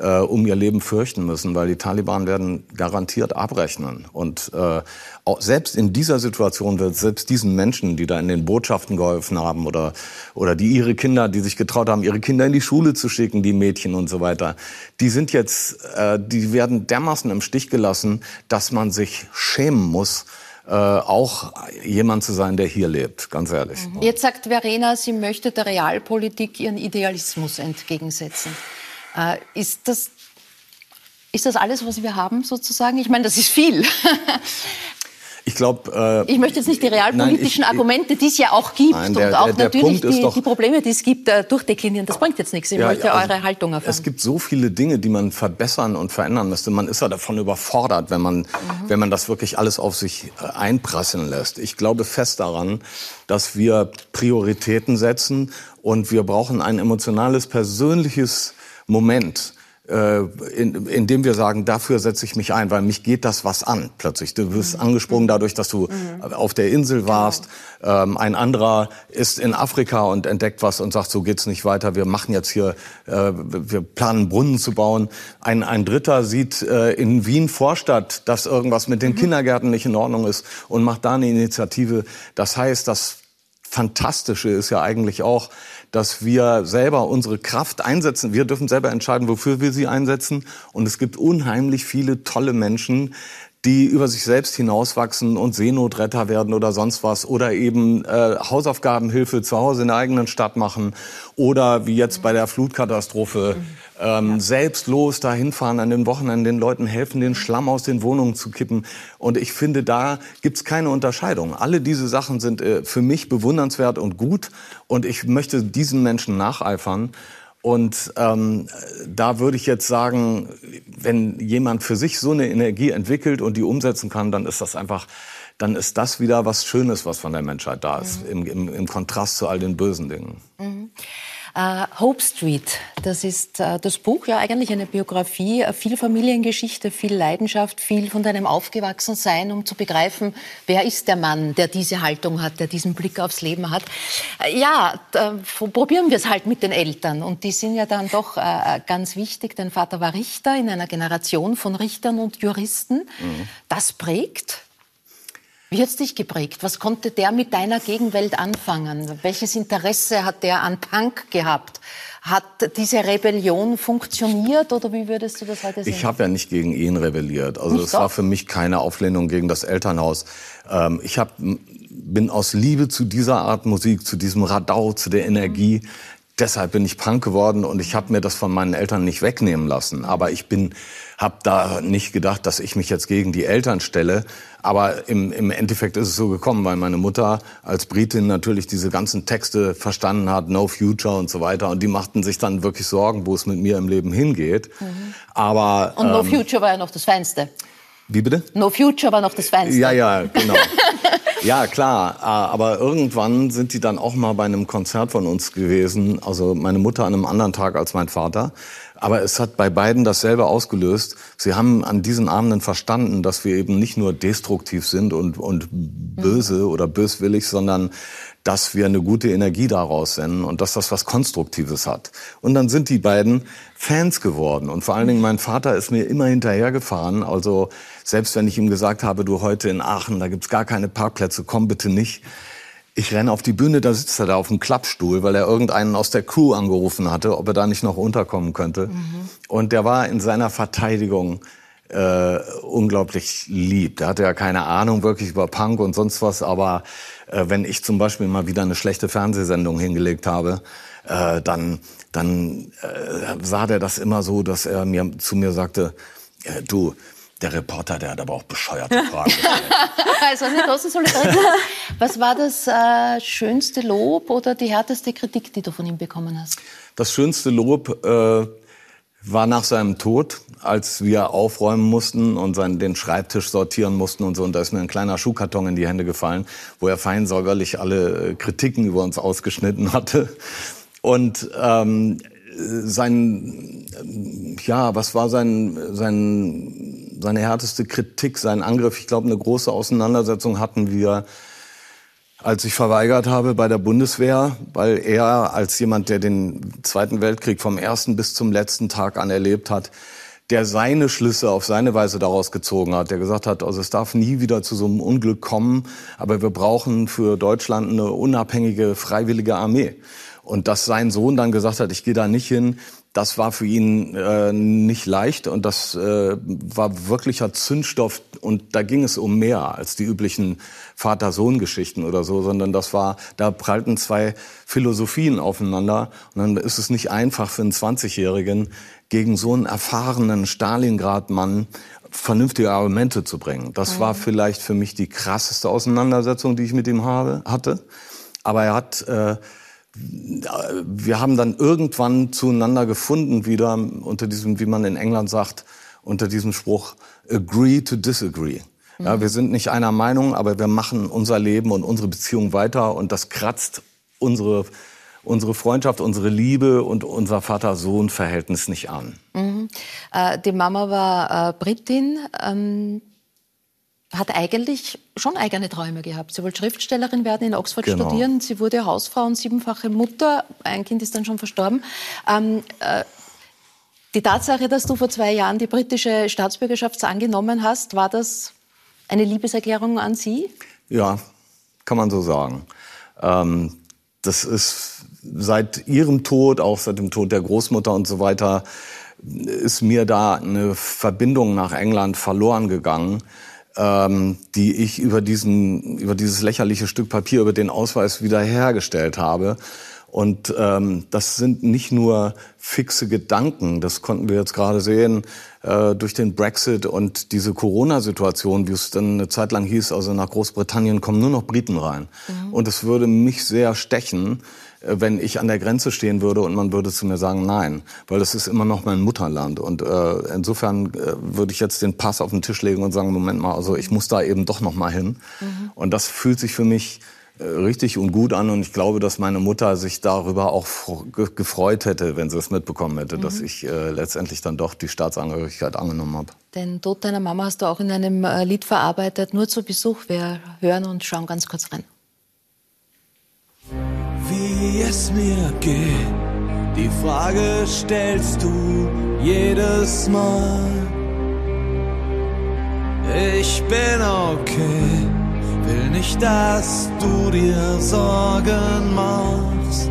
äh, um ihr Leben fürchten müssen, weil die Taliban werden garantiert abrechnen. Und äh, auch selbst in dieser Situation wird selbst diesen Menschen, die da in den Botschaften geholfen haben oder, oder die ihre Kinder, die sich getraut haben, ihre Kinder in die Schule zu schicken, die Mädchen und so weiter, die sind jetzt, äh, die werden dermaßen im Stich gelassen, dass man sich schämen muss, äh, auch jemand zu sein, der hier lebt, ganz ehrlich. Jetzt sagt Verena, sie möchte der Realpolitik ihren Idealismus entgegensetzen. Äh, ist das ist das alles, was wir haben, sozusagen? Ich meine, das ist viel. Ich glaube. Äh, ich möchte jetzt nicht die realpolitischen nein, ich, Argumente, die es ja auch gibt nein, der, und auch der, der natürlich die, doch, die, Probleme, die es gibt, äh, durchdeklinieren. Das bringt jetzt nichts. Ich ja, möchte also, eure Haltung erfahren. Es gibt so viele Dinge, die man verbessern und verändern müsste. Man ist ja davon überfordert, wenn man, mhm. wenn man das wirklich alles auf sich äh, einprasseln lässt. Ich glaube fest daran, dass wir Prioritäten setzen und wir brauchen ein emotionales, persönliches Moment äh, in, indem wir sagen, dafür setze ich mich ein, weil mich geht das was an plötzlich. Du wirst mhm. angesprungen dadurch, dass du mhm. auf der Insel warst. Genau. Ähm, ein anderer ist in Afrika und entdeckt was und sagt, so geht's nicht weiter. Wir machen jetzt hier, äh, wir planen Brunnen zu bauen. Ein, ein Dritter sieht äh, in Wien Vorstadt, dass irgendwas mit den mhm. Kindergärten nicht in Ordnung ist und macht da eine Initiative. Das heißt, das Fantastische ist ja eigentlich auch, dass wir selber unsere Kraft einsetzen. Wir dürfen selber entscheiden, wofür wir sie einsetzen. Und es gibt unheimlich viele tolle Menschen, die über sich selbst hinauswachsen und Seenotretter werden oder sonst was oder eben äh, Hausaufgabenhilfe zu Hause in der eigenen Stadt machen oder wie jetzt bei der Flutkatastrophe ähm, ja. selbstlos dahin fahren an den Wochenenden, den Leuten helfen, den Schlamm aus den Wohnungen zu kippen. Und ich finde, da gibt's keine Unterscheidung. Alle diese Sachen sind äh, für mich bewundernswert und gut und ich möchte diesen Menschen nacheifern. Und ähm, da würde ich jetzt sagen, wenn jemand für sich so eine Energie entwickelt und die umsetzen kann, dann ist das einfach, dann ist das wieder was Schönes, was von der Menschheit da ist, mhm. im, im, im, Kontrast zu all den bösen Dingen. Mhm. Uh, Hope Street, das ist uh, das Buch, ja eigentlich eine Biografie, uh, viel Familiengeschichte, viel Leidenschaft, viel von deinem Aufgewachsensein, um zu begreifen, wer ist der Mann, der diese Haltung hat, der diesen Blick aufs Leben hat. ja, probieren wir es halt mit den Eltern und die sind ja dann doch ganz wichtig. Dein Vater war Richter in einer Generation von Richtern und Juristen. Mhm. Das prägt. Wie hat es dich geprägt? Was konnte der mit deiner Gegenwelt anfangen? Welches Interesse hat der an Punk gehabt? Hat diese Rebellion funktioniert oder wie würdest du das heute sehen? Ich habe ja nicht gegen ihn rebelliert. Also es war für mich keine Auflehnung gegen das Elternhaus. Ähm, ich hab, bin aus Liebe zu dieser Art Musik, zu diesem Radau, zu der Energie, deshalb bin ich Punk geworden und ich habe mir das von meinen Eltern nicht wegnehmen lassen. Aber ich bin, habe da nicht gedacht, dass ich mich jetzt gegen die Eltern stelle. Aber im, im Endeffekt ist es so gekommen, weil meine Mutter als Britin natürlich diese ganzen Texte verstanden hat, No Future und so weiter. Und die machten sich dann wirklich Sorgen, wo es mit mir im Leben hingeht. Mhm. Aber und No ähm, Future war ja noch das Feinste. Wie bitte? No Future war noch das Feinste. Ja, ja, genau. ja, klar. Ah, aber irgendwann sind die dann auch mal bei einem Konzert von uns gewesen. Also meine Mutter an einem anderen Tag als mein Vater. Aber es hat bei beiden dasselbe ausgelöst. Sie haben an diesen Abenden verstanden, dass wir eben nicht nur destruktiv sind und, und böse oder böswillig, sondern dass wir eine gute Energie daraus senden und dass das was Konstruktives hat. Und dann sind die beiden Fans geworden. Und vor allen Dingen mein Vater ist mir immer hinterhergefahren. Also selbst wenn ich ihm gesagt habe, du heute in Aachen, da gibt's gar keine Parkplätze, komm bitte nicht. Ich renne auf die Bühne, da sitzt er da auf dem Klappstuhl, weil er irgendeinen aus der Crew angerufen hatte, ob er da nicht noch unterkommen könnte. Mhm. Und der war in seiner Verteidigung äh, unglaublich lieb. Der hatte ja keine Ahnung wirklich über Punk und sonst was, aber äh, wenn ich zum Beispiel mal wieder eine schlechte Fernsehsendung hingelegt habe, äh, dann, dann äh, sah der das immer so, dass er mir zu mir sagte, äh, du, der Reporter, der hat aber auch bescheuerte Fragen also eine große Solidarität. Was war das äh, schönste Lob oder die härteste Kritik, die du von ihm bekommen hast? Das schönste Lob äh, war nach seinem Tod, als wir aufräumen mussten und seinen, den Schreibtisch sortieren mussten und so. Und da ist mir ein kleiner Schuhkarton in die Hände gefallen, wo er fein säuberlich alle äh, Kritiken über uns ausgeschnitten hatte. Und ähm, sein, ja, was war sein, sein, seine härteste Kritik, sein Angriff? Ich glaube, eine große Auseinandersetzung hatten wir als ich verweigert habe bei der Bundeswehr, weil er als jemand, der den Zweiten Weltkrieg vom ersten bis zum letzten Tag an erlebt hat, der seine Schlüsse auf seine Weise daraus gezogen hat, der gesagt hat, also es darf nie wieder zu so einem Unglück kommen, aber wir brauchen für Deutschland eine unabhängige, freiwillige Armee. Und dass sein Sohn dann gesagt hat, ich gehe da nicht hin, das war für ihn äh, nicht leicht und das äh, war wirklicher Zündstoff und da ging es um mehr als die üblichen Vater-Sohn-Geschichten oder so, sondern das war, da prallten zwei Philosophien aufeinander und dann ist es nicht einfach für einen 20-Jährigen gegen so einen erfahrenen Stalingrad-Mann vernünftige Argumente zu bringen. Das mhm. war vielleicht für mich die krasseste Auseinandersetzung, die ich mit ihm habe, hatte. Aber er hat äh, wir haben dann irgendwann zueinander gefunden wieder unter diesem, wie man in England sagt, unter diesem Spruch agree to disagree. Ja, wir sind nicht einer Meinung, aber wir machen unser Leben und unsere Beziehung weiter und das kratzt unsere unsere Freundschaft, unsere Liebe und unser Vater-Sohn-Verhältnis nicht an. Mhm. Äh, die Mama war äh, Britin. Ähm, hat eigentlich schon eigene Träume gehabt. Sie wollte Schriftstellerin werden, in Oxford genau. studieren. Sie wurde Hausfrau und siebenfache Mutter. Ein Kind ist dann schon verstorben. Ähm, äh, die Tatsache, dass du vor zwei Jahren die britische Staatsbürgerschaft angenommen hast, war das eine Liebeserklärung an sie? Ja, kann man so sagen. Ähm, das ist seit ihrem Tod, auch seit dem Tod der Großmutter und so weiter, ist mir da eine Verbindung nach England verloren gegangen ähm, die ich über, diesen, über dieses lächerliche Stück Papier, über den Ausweis wiederhergestellt habe. Und ähm, das sind nicht nur fixe Gedanken, das konnten wir jetzt gerade sehen äh, durch den Brexit und diese Corona-Situation, wie es dann eine Zeit lang hieß, also nach Großbritannien kommen nur noch Briten rein. Mhm. Und es würde mich sehr stechen, wenn ich an der Grenze stehen würde und man würde zu mir sagen, nein, weil das ist immer noch mein Mutterland. Und äh, insofern äh, würde ich jetzt den Pass auf den Tisch legen und sagen, Moment mal, also ich muss da eben doch noch mal hin. Mhm. Und das fühlt sich für mich äh, richtig und gut an und ich glaube, dass meine Mutter sich darüber auch gefreut hätte, wenn sie es mitbekommen hätte, mhm. dass ich äh, letztendlich dann doch die Staatsangehörigkeit angenommen habe. Den Tod deiner Mama hast du auch in einem äh, Lied verarbeitet, nur zu Besuch. Wir hören und schauen ganz kurz rein wie es mir geht. Die Frage stellst du jedes Mal. Ich bin okay, will nicht, dass du dir Sorgen machst.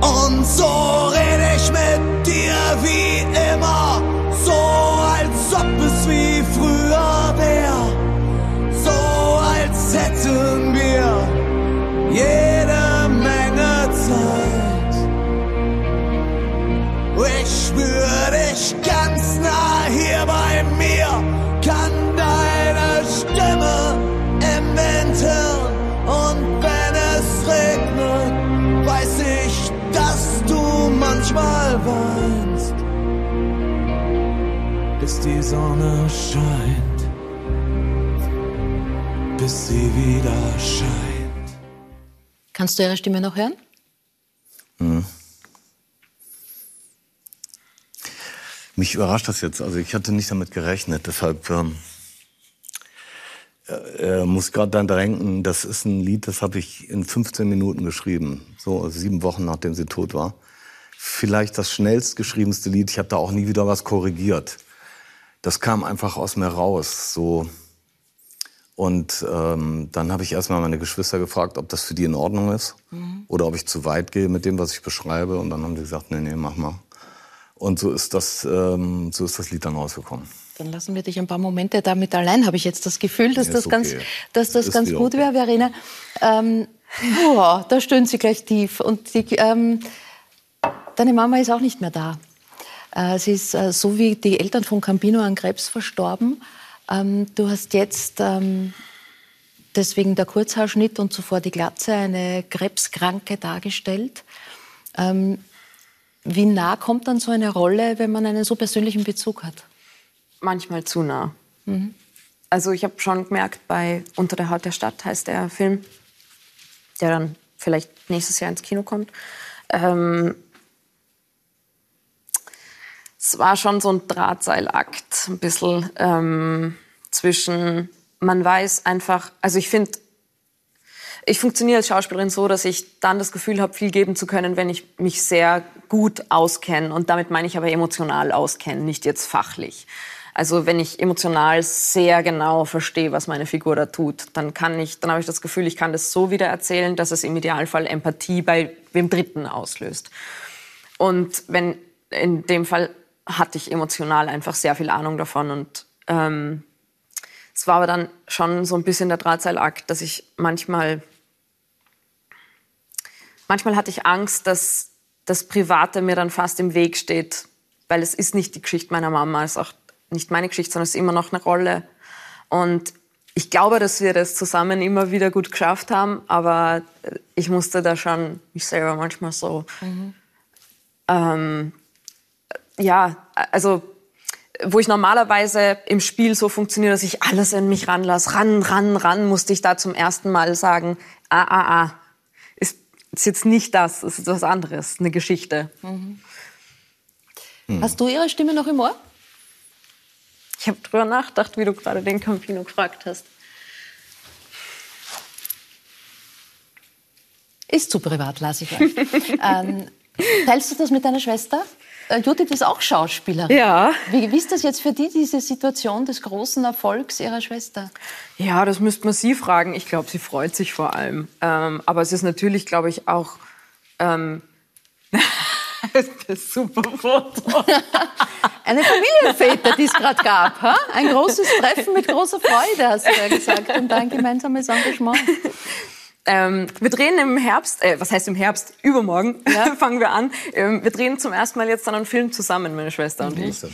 Und so rede ich mit dir wie immer, so als ob es wie früher wäre, Kannst du ihre Stimme noch hören? Mich überrascht das jetzt. Also ich hatte nicht damit gerechnet. Deshalb ähm, äh, äh, muss gerade dann denken, das ist ein Lied, das habe ich in 15 Minuten geschrieben. So sieben Wochen nachdem sie tot war. Vielleicht das schnellst geschriebenste Lied. Ich habe da auch nie wieder was korrigiert. Das kam einfach aus mir raus. So. Und ähm, dann habe ich erstmal meine Geschwister gefragt, ob das für die in Ordnung ist oder ob ich zu weit gehe mit dem, was ich beschreibe. Und dann haben die gesagt, nee, nee, mach mal. Und so ist das, ähm, so ist das Lied dann rausgekommen. Dann lassen wir dich ein paar Momente damit allein, habe ich jetzt das Gefühl, dass Ja, das ist ganz, okay. dass das Ist ganz gut okay. wäre, Verena. Ähm, boah, da stöhnt sie gleich tief. Und die, ähm, deine Mama ist auch nicht mehr da. Äh, sie ist äh, so wie die Eltern von Campino an Krebs verstorben. Ähm, du hast jetzt ähm, deswegen der Kurzhaarschnitt und zuvor die Glatze eine Krebskranke dargestellt. Ähm, wie nah kommt dann so eine Rolle, wenn man einen so persönlichen Bezug hat? manchmal zu nah. Also ich habe schon gemerkt, bei Unter der Haut der Stadt heißt der Film, der dann vielleicht nächstes Jahr ins Kino kommt. Ähm, es war schon so ein Drahtseilakt, ein bisschen ähm, zwischen, man weiß einfach, also ich finde, ich funktioniere als Schauspielerin so, dass ich dann das Gefühl habe, viel geben zu können, wenn ich mich sehr gut auskenne. Und damit meine ich aber emotional auskennen, nicht jetzt fachlich. Also wenn ich emotional sehr genau verstehe, was meine Figur da tut, dann kann ich, dann habe ich das Gefühl, ich kann das so wieder erzählen, dass es im Idealfall Empathie bei wem Dritten auslöst. Und wenn in dem Fall hatte ich emotional einfach sehr viel Ahnung davon und ähm, es war aber dann schon so ein bisschen der Drahtseilakt, dass ich manchmal, manchmal hatte ich Angst, dass das Private mir dann fast im Weg steht, weil es ist nicht die Geschichte meiner Mama, es ist auch nicht meine Geschichte, sondern es ist immer noch eine Rolle. Und ich glaube, dass wir das zusammen immer wieder gut geschafft haben, aber äh, ich musste da schon mich selber manchmal so, ähm, ja, also wo ich normalerweise im Spiel so funktioniere, dass ich alles in mich ranlasse, ran, ran, ran, musste ich da zum ersten Mal sagen, ah, ah, ah, ist, ist jetzt nicht das, ist was anderes, eine Geschichte. Hast du ihre Stimme noch im Ohr? Ich habe drüber nachgedacht, wie du gerade den Campino gefragt hast. Ist zu privat, lasse ich euch. ähm, teilst du das mit deiner Schwester? Äh, Judith ist auch Schauspielerin. Ja. Wie, wie ist das jetzt für die, diese Situation des großen Erfolgs ihrer Schwester? Ja, das müsste man sie fragen. Ich glaube, sie freut sich vor allem. Ähm, aber es ist natürlich, glaube ich, auch. Ähm, das super Foto. Eine Familienfete, die es gerade gab. Ha? Ein großes Treffen mit großer Freude, hast du ja gesagt. Und ein gemeinsames Engagement. Ähm, wir drehen im Herbst, äh, was heißt im Herbst? Übermorgen fangen wir an. Ähm, wir drehen zum ersten Mal jetzt dann einen Film zusammen, meine Schwester und ich. ja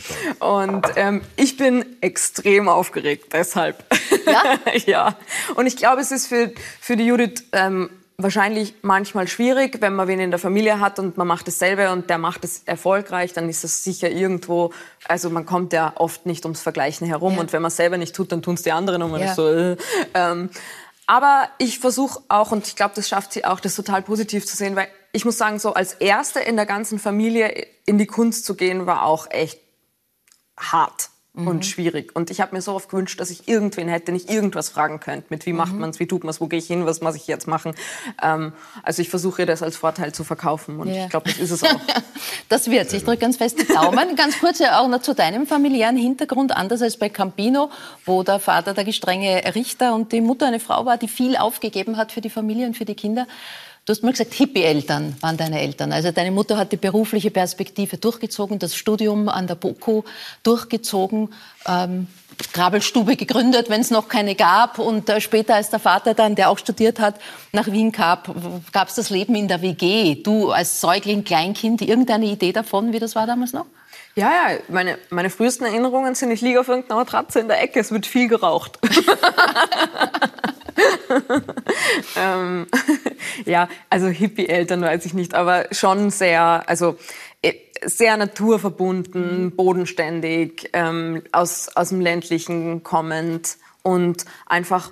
Und ähm, ich bin extrem aufgeregt, deshalb. Ja? ja. Und ich glaube, es ist für, für die Judith ähm, wahrscheinlich manchmal schwierig, wenn man wen in der Familie hat und man macht dasselbe und der macht es erfolgreich, dann ist es sicher irgendwo, also man kommt ja oft nicht ums Vergleichen herum Ja. und wenn man es selber nicht tut, dann tun es die anderen und man Ja. ist so, äh, ähm, aber ich versuche auch, und ich glaube, das schafft sie auch, das total positiv zu sehen, weil ich muss sagen, so als Erste in der ganzen Familie in die Kunst zu gehen, war auch echt hart und schwierig. Und ich habe mir so oft gewünscht, dass ich irgendwen hätte, den ich irgendwas fragen könnte. Mit wie macht man's, wie tut man's, wo gehe ich hin, was muss ich jetzt machen. Ähm, also ich versuche das als Vorteil zu verkaufen und Ja. ich glaube, das ist es auch. Das wird's. Ich drücke ganz fest die Daumen. Ganz kurz ja auch noch zu deinem familiären Hintergrund, anders als bei Campino, wo der Vater der gestrenge Richter und die Mutter eine Frau war, die viel aufgegeben hat für die Familie und für die Kinder. Du hast mal gesagt, Hippie-Eltern waren deine Eltern. Also deine Mutter hat die berufliche Perspektive durchgezogen, das Studium an der BOKU durchgezogen, ähm, Grabelstube gegründet, wenn es noch keine gab. Und äh, später, als der Vater dann, der auch studiert hat, nach Wien gab, gab es das Leben in der WG. Du als Säugling, Kleinkind, irgendeine Idee davon, wie das war damals noch? Ja, ja, meine, meine frühesten Erinnerungen sind, ich liege auf irgendeiner Matratze in der Ecke, es wird viel geraucht. ähm, ja, also Hippie-Eltern weiß ich nicht, aber schon sehr, also äh, sehr naturverbunden, bodenständig, ähm, aus, aus dem ländlichen kommend und einfach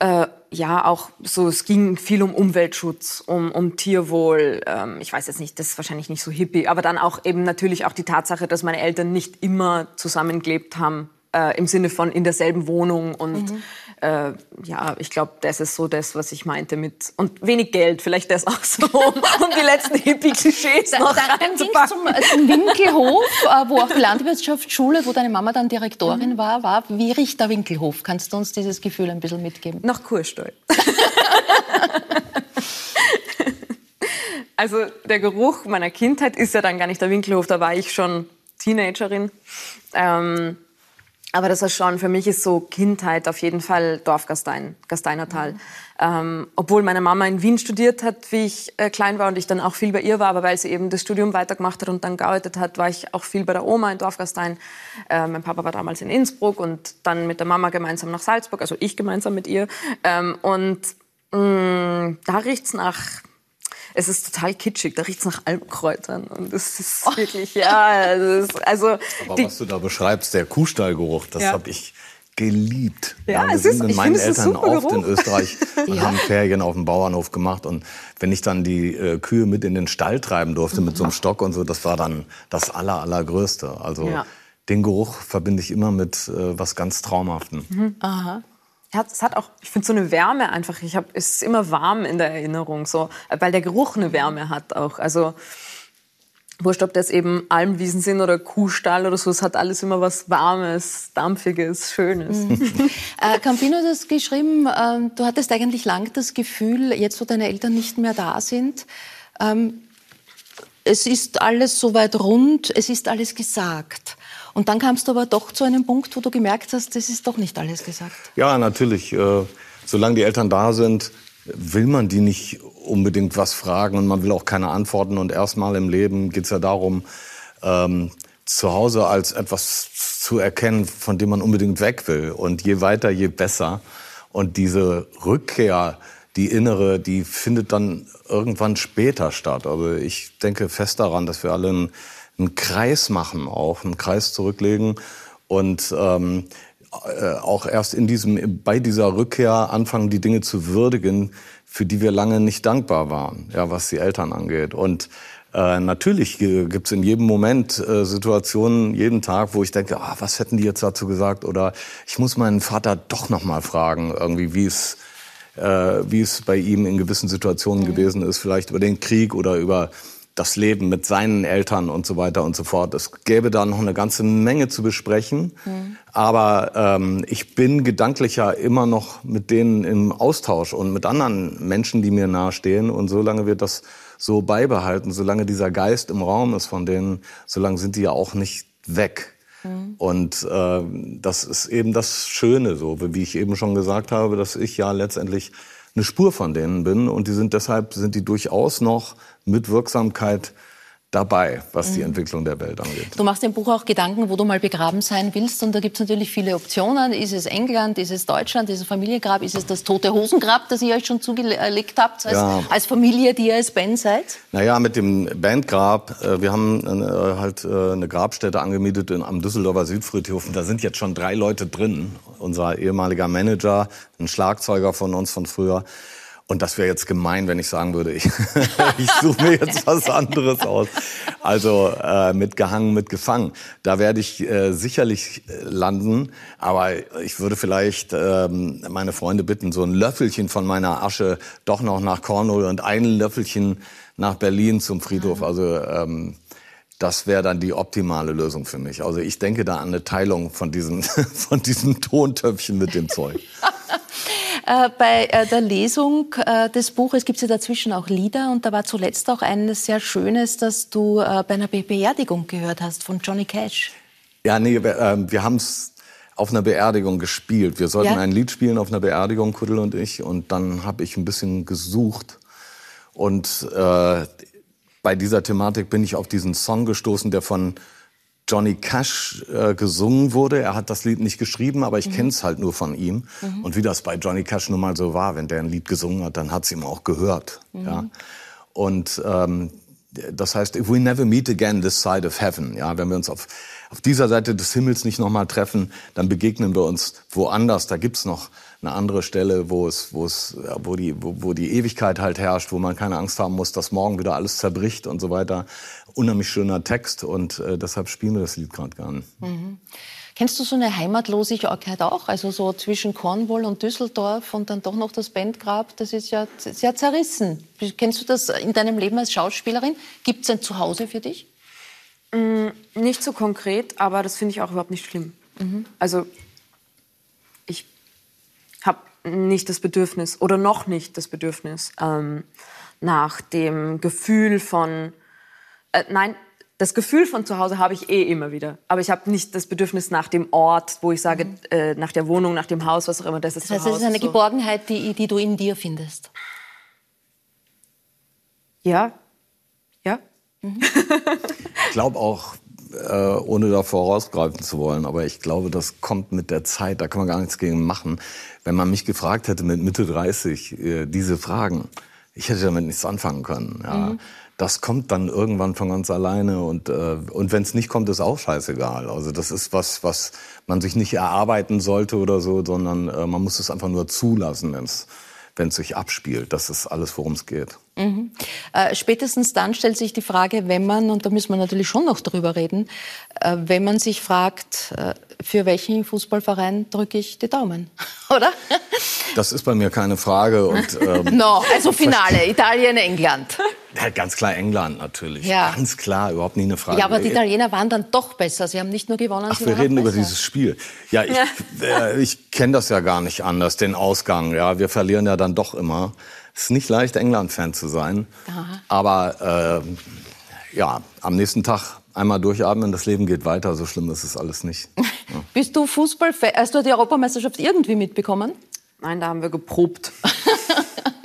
äh, ja auch so, es ging viel um Umweltschutz, um, um Tierwohl. Ähm, ich weiß jetzt nicht, das ist wahrscheinlich nicht so hippie, aber dann auch eben natürlich auch die Tatsache, dass meine Eltern nicht immer zusammengelebt haben äh, im Sinne von in derselben Wohnung und Mhm. Äh, ja, ich glaube, das ist so das, was ich meinte mit und wenig Geld, vielleicht das auch so, um, die letzten Hippie-Klischees noch Dann, dann ging zum, äh, zum Winkelhof, äh, wo auch die Landwirtschaftsschule, wo deine Mama dann Direktorin war, war. Wie riecht der Winkelhof? Kannst du uns dieses Gefühl ein bisschen mitgeben? Nach Kurstall. also der Geruch meiner Kindheit ist ja dann gar nicht der Winkelhof, da war ich schon Teenagerin. Ähm, aber das ist schon, für mich ist so Kindheit auf jeden Fall Dorfgastein, Gasteinertal. Ähm, obwohl meine Mama in Wien studiert hat, wie ich äh, klein war und ich dann auch viel bei ihr war, aber weil sie eben das Studium weitergemacht hat und dann gearbeitet hat, war ich auch viel bei der Oma in Dorfgastein. Äh, mein Papa war damals in Innsbruck und dann mit der Mama gemeinsam nach Salzburg, also ich gemeinsam mit ihr. Ähm, und mh, da riecht's nach es ist total kitschig, da riecht's nach Alpkräutern und es ist wirklich, ja, es ist, also Aber die, was du da beschreibst, der Kuhstallgeruch, das Ja. habe ich geliebt. Ja, wir es sind ist- mit ich meinen es Eltern oft in Geruch. Österreich und haben Ferien auf dem Bauernhof gemacht. Und wenn ich dann die äh, Kühe mit in den Stall treiben durfte mit so einem Stock und so, das war dann das aller, allergrößte. Also Ja. den Geruch verbinde ich immer mit äh, was ganz Traumhaftem. Mhm. Ja, es hat auch, ich finde so eine Wärme einfach. Ich habe, es ist immer warm in der Erinnerung, so, weil der Geruch eine Wärme hat auch. Also wurscht, ob das eben Almwiesen sind oder Kuhstall oder so, es hat alles immer was Warmes, Dampfiges, Schönes. Äh, Campino hat das geschrieben, ähm, du hattest eigentlich lang das Gefühl, jetzt wo deine Eltern nicht mehr da sind, ähm, es ist alles soweit rund, es ist alles gesagt. Und dann kamst du aber doch zu einem Punkt, wo du gemerkt hast, das ist doch nicht alles gesagt. Ja, natürlich. Äh, solange die Eltern da sind, will man die nicht unbedingt was fragen und man will auch keine Antworten. Und erstmal im Leben geht es ja darum, ähm, zu Hause als etwas zu erkennen, von dem man unbedingt weg will. Und je weiter, je besser. Und diese Rückkehr, die innere, die findet dann irgendwann später statt. Also ich denke fest daran, dass wir alle einen, einen Kreis machen, auch einen Kreis zurücklegen und ähm, äh, auch erst in diesem, bei dieser Rückkehr anfangen, die Dinge zu würdigen, für die wir lange nicht dankbar waren, ja, was die Eltern angeht. Und äh, natürlich äh, gibt's in jedem Moment äh, Situationen, jeden Tag, wo ich denke, ah, was hätten die jetzt dazu gesagt? Oder ich muss meinen Vater doch noch mal fragen, irgendwie, wie es, äh, wie es bei ihm in gewissen Situationen gewesen ist, vielleicht über den Krieg oder über das Leben mit seinen Eltern und so weiter und so fort. Es gäbe da noch eine ganze Menge zu besprechen. Aber ähm, ich bin gedanklich ja immer noch mit denen im Austausch und mit anderen Menschen, die mir nahestehen. Und solange wir das so beibehalten, solange dieser Geist im Raum ist von denen, solange sind die ja auch nicht weg. Und äh, das ist eben das Schöne, so wie ich eben schon gesagt habe, dass ich ja letztendlich eine Spur von denen bin. Und die sind deshalb sind die durchaus noch mit Wirksamkeit dabei, was die Entwicklung der Welt angeht. Du machst im Buch auch Gedanken, wo du mal begraben sein willst. Und da gibt es natürlich viele Optionen. Ist es England, ist es Deutschland, ist es Familiengrab, ist es das tote Hosengrab, das ihr euch schon zugelegt habt als, Ja. als Familie, die ihr als Band seid? Naja, mit dem Bandgrab, äh, wir haben äh, halt äh, eine Grabstätte angemietet in, am Düsseldorfer Südfriedhof. Und Da sind jetzt schon drei Leute drin. Unser ehemaliger Manager, ein Schlagzeuger von uns von früher. Und das wäre jetzt gemein, wenn ich sagen würde, ich, ich suche mir jetzt was anderes aus. Also äh, mit gehangen, mit gefangen. Da werde ich äh, sicherlich äh, landen, aber ich würde vielleicht ähm, meine Freunde bitten, so ein Löffelchen von meiner Asche doch noch nach Cornwall und ein Löffelchen nach Berlin zum Friedhof. Also ähm, das wäre dann die optimale Lösung für mich. Also ich denke da an eine Teilung von diesem, von diesem Tontöpfchen mit dem Zeug. Äh, bei äh, der Lesung äh, des Buches gibt es ja dazwischen auch Lieder. Und da war zuletzt auch eines sehr Schönes, das du bei einer Be Beerdigung gehört hast von Johnny Cash. Ja, nee, wir, ähm, wir haben es auf einer Beerdigung gespielt. Wir sollten Ja. ein Lied spielen auf einer Beerdigung, Kuddel und ich. Und dann habe ich ein bisschen gesucht. Und bei dieser Thematik bin ich auf diesen Song gestoßen, der von Johnny Cash äh, gesungen wurde. Er hat das Lied nicht geschrieben, aber ich kenne es halt nur von ihm. Und wie das bei Johnny Cash nun mal so war, wenn der ein Lied gesungen hat, dann hat es ihm auch gehört. Ja. Und ähm, das heißt, if we never meet again this side of heaven, ja, wenn wir uns auf, auf dieser Seite des Himmels nicht nochmal treffen, dann begegnen wir uns woanders. Da gibt's noch eine andere Stelle, wo es, wo es, wo die, wo, wo die Ewigkeit halt herrscht, wo man keine Angst haben muss, dass morgen wieder alles zerbricht und so weiter. Unheimlich schöner Text und äh, deshalb spielen wir das Lied gerade gern. Mhm. Kennst du so eine Heimatlosigkeit auch? Also so zwischen Cornwall und Düsseldorf und dann doch noch das Bandgrab, das ist ja sehr zerrissen. Kennst du das in deinem Leben als Schauspielerin? Gibt es ein Zuhause für dich? Mm, nicht so konkret, aber das finde ich auch überhaupt nicht schlimm. Mhm. Also ich habe nicht das Bedürfnis oder noch nicht das Bedürfnis ähm, nach dem Gefühl von, äh, nein, das Gefühl von zu Hause habe ich eh immer wieder. Aber ich habe nicht das Bedürfnis nach dem Ort, wo ich sage, mhm. äh, nach der Wohnung, nach dem Haus, was auch immer. Das, ist das heißt, es ist eine so. Geborgenheit, die, die du in dir findest. Ja. Ja. Mhm. ich glaube auch, äh, ohne da vorausgreifen zu wollen, aber ich glaube, das kommt mit der Zeit, da kann man gar nichts gegen machen. Wenn man mich gefragt hätte mit Mitte 30 äh, diese Fragen, ich hätte damit nichts anfangen können. Ja. Mhm das kommt dann irgendwann von ganz alleine und äh, und wenn es nicht kommt, ist auch scheißegal. Also das ist was, was man sich nicht erarbeiten sollte oder so, sondern äh, man muss es einfach nur zulassen, wenn es sich abspielt. Das ist alles, worum es geht. Mhm. Äh, spätestens dann stellt sich die Frage, wenn man, und da müssen wir natürlich schon noch drüber reden, äh, wenn man sich fragt, äh, für welchen Fußballverein drücke ich die Daumen, oder? Das ist bei mir keine Frage. Und, ähm, no, also Finale, Italien, England. Ja, ganz klar England natürlich. Ja. Ganz klar, überhaupt nie eine Frage. Ja, aber die Italiener waren dann doch besser. Sie haben nicht nur gewonnen, Ach, wir reden über dieses Spiel. Ja, ich, ja. Äh, ich kenne das ja gar nicht anders, den Ausgang. Ja, wir verlieren ja dann doch immer. Es ist nicht leicht, England-Fan zu sein. Aha. Aber äh, ja, am nächsten Tag einmal durchatmen, das Leben geht weiter. So schlimm ist es alles nicht. Ja. Bist du Fußballfan? Hast du die Europameisterschaft irgendwie mitbekommen? Nein, da haben wir geprobt.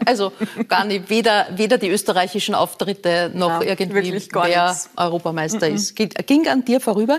Also gar nicht, weder, weder die österreichischen Auftritte noch ja, irgendwie wer nichts. Europameister mhm. ist. Ging an dir vorüber.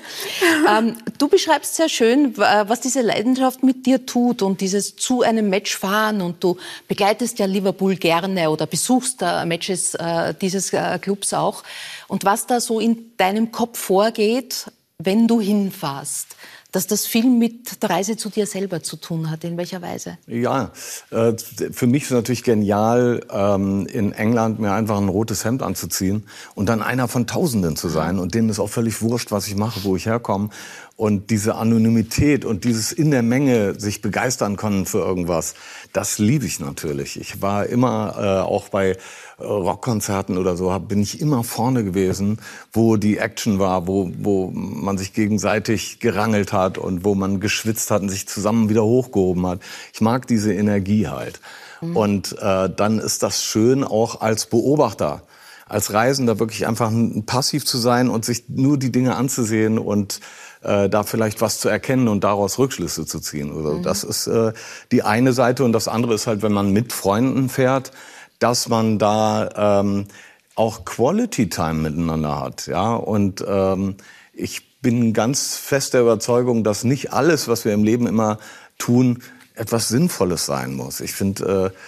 ähm, du beschreibst sehr schön, was diese Leidenschaft mit dir tut und dieses zu einem Match fahren und du begleitest ja Liverpool gerne oder besuchst äh, Matches äh, dieses äh, Clubs auch. Und was da so in deinem Kopf vorgeht, wenn du hinfährst dass das viel mit der Reise zu dir selber zu tun hat. In welcher Weise? Ja, äh, für mich ist es natürlich genial, ähm, in England mir einfach ein rotes Hemd anzuziehen und dann einer von Tausenden zu sein. Und denen ist auch völlig wurscht, was ich mache, wo ich herkomme. Und diese Anonymität und dieses in der Menge sich begeistern können für irgendwas, das liebe ich natürlich. Ich war immer äh, auch bei äh, Rockkonzerten oder so, bin ich immer vorne gewesen, wo die Action war, wo, wo man sich gegenseitig gerangelt hat und wo man geschwitzt hat und sich zusammen wieder hochgehoben hat. Ich mag diese Energie halt. Mhm. Und äh, dann ist das schön auch als Beobachter als Reisender wirklich einfach passiv zu sein und sich nur die Dinge anzusehen und äh, da vielleicht was zu erkennen und daraus Rückschlüsse zu ziehen. Also mhm. Das ist äh, die eine Seite und das andere ist halt, wenn man mit Freunden fährt, dass man da ähm, auch Quality Time miteinander hat, ja und ähm, ich bin ganz fest der Überzeugung, dass nicht alles, was wir im Leben immer tun, etwas Sinnvolles sein muss. Ich finde, äh,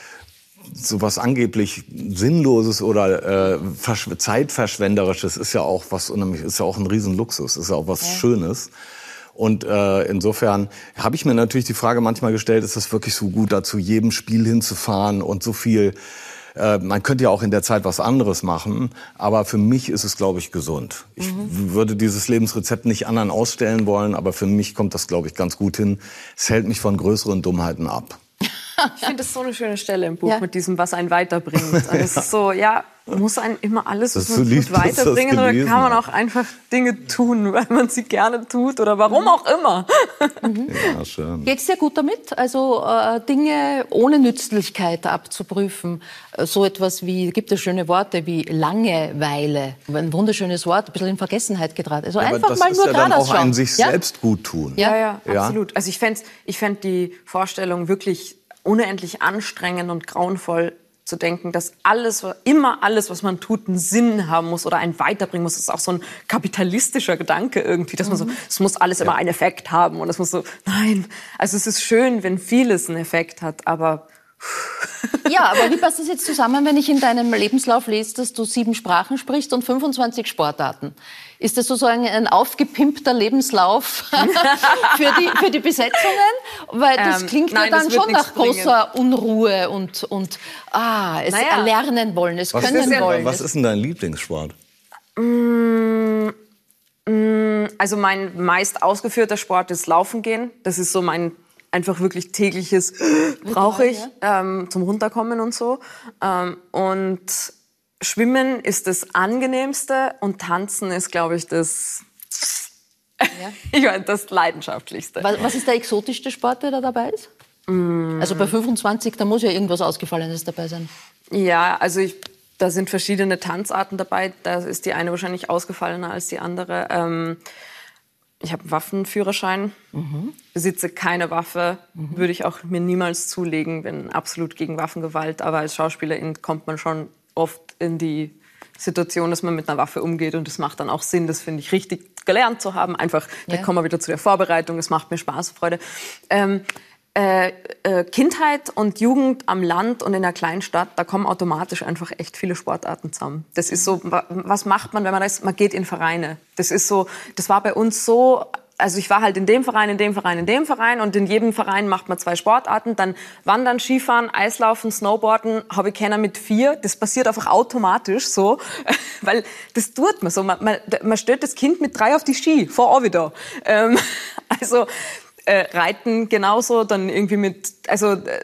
sowas angeblich Sinnloses oder äh, Zeitverschwenderisches ist ja auch was unheimlich, ist ja auch ein Riesenluxus, ist ja auch was ja. Schönes. Und äh, insofern habe ich mir natürlich die Frage manchmal gestellt, ist das wirklich so gut, da zu jedem Spiel hinzufahren und so viel äh, man könnte ja auch in der Zeit was anderes machen, aber für mich ist es, glaube ich, gesund. Ich mhm. würde dieses Lebensrezept nicht anderen ausstellen wollen, aber für mich kommt das, glaube ich, ganz gut hin. Es hält mich von größeren Dummheiten ab. Ich finde das so eine schöne Stelle im Buch ja. mit diesem, was einen weiterbringt. Also es ist so, ja, muss einen immer alles was man tut, weiterbringen oder kann man auch einfach Dinge tun, weil man sie gerne tut oder warum auch immer. Mhm. Ja, schön. Geht's dir gut damit? Also äh, Dinge ohne Nützlichkeit abzuprüfen. Äh, so etwas wie, gibt es schöne Worte wie Langeweile. Ein wunderschönes Wort, ein bisschen in Vergessenheit geraten. Also ja, einfach mal nur ja dann auch an sich ja? selbst gut tun. Ja, ja, ja, absolut. Also ich fände ich fänd die Vorstellung wirklich unendlich anstrengend und grauenvoll zu denken, dass alles, immer alles, was man tut, einen Sinn haben muss oder einen weiterbringen muss. Das ist auch so ein kapitalistischer Gedanke irgendwie, dass man so, mhm. es muss alles immer einen Effekt haben und es muss so, nein. Also es ist schön, wenn vieles einen Effekt hat, aber Ja, aber wie passt das jetzt zusammen, wenn ich in deinem Lebenslauf lese, dass du sieben Sprachen sprichst und 25 Sportarten? Ist das sozusagen ein aufgepimpter Lebenslauf für, die, für die Besetzungen? Weil das Ähm, klingt nein, ja dann schon nach großer Unruhe und, und ah, es Naja. erlernen wollen, es Was, können ist, denn- wollen. was ist denn dein Lieblingssport? Also mein meist ausgeführter Sport ist Laufen gehen. Das ist so mein einfach wirklich tägliches brauche ich ähm, zum runterkommen und so. Ähm, und Schwimmen ist das angenehmste und Tanzen ist, glaube ich, das ich meine, das leidenschaftlichste. was, was ist der exotischste Sport, der da dabei ist? Mm. Also bei 25, da muss ja irgendwas Ausgefallenes dabei sein. Ja, also ich, da sind verschiedene Tanzarten dabei. Da ist die eine wahrscheinlich ausgefallener als die andere. Ähm, ich habe einen Waffenführerschein, besitze keine Waffe, würde ich auch mir niemals zulegen, bin absolut gegen Waffengewalt. Aber als Schauspielerin kommt man schon oft in die Situation, dass man mit einer Waffe umgeht und das macht dann auch Sinn. Das finde ich richtig gelernt zu haben. Einfach, da Ja. kommen wir wieder zu der Vorbereitung. Es macht mir Spaß und Freude. Ähm, äh, äh, Kindheit und Jugend am Land und in einer kleinen Stadt, da kommen automatisch einfach echt viele Sportarten zusammen. Das ist so, wa- was macht man, wenn man das, man geht in Vereine. Das ist so, das war bei uns so, also ich war halt in dem Verein, in dem Verein, in dem Verein und in jedem Verein macht man zwei Sportarten, dann Wandern, Skifahren, Eislaufen, Snowboarden, habe ich keiner mit vier. Das passiert einfach automatisch so, weil das tut man so. Man, man, man stellt das Kind mit drei auf die Ski, vor auch wieder. Ähm, also äh, Reiten genauso, dann irgendwie mit, also äh,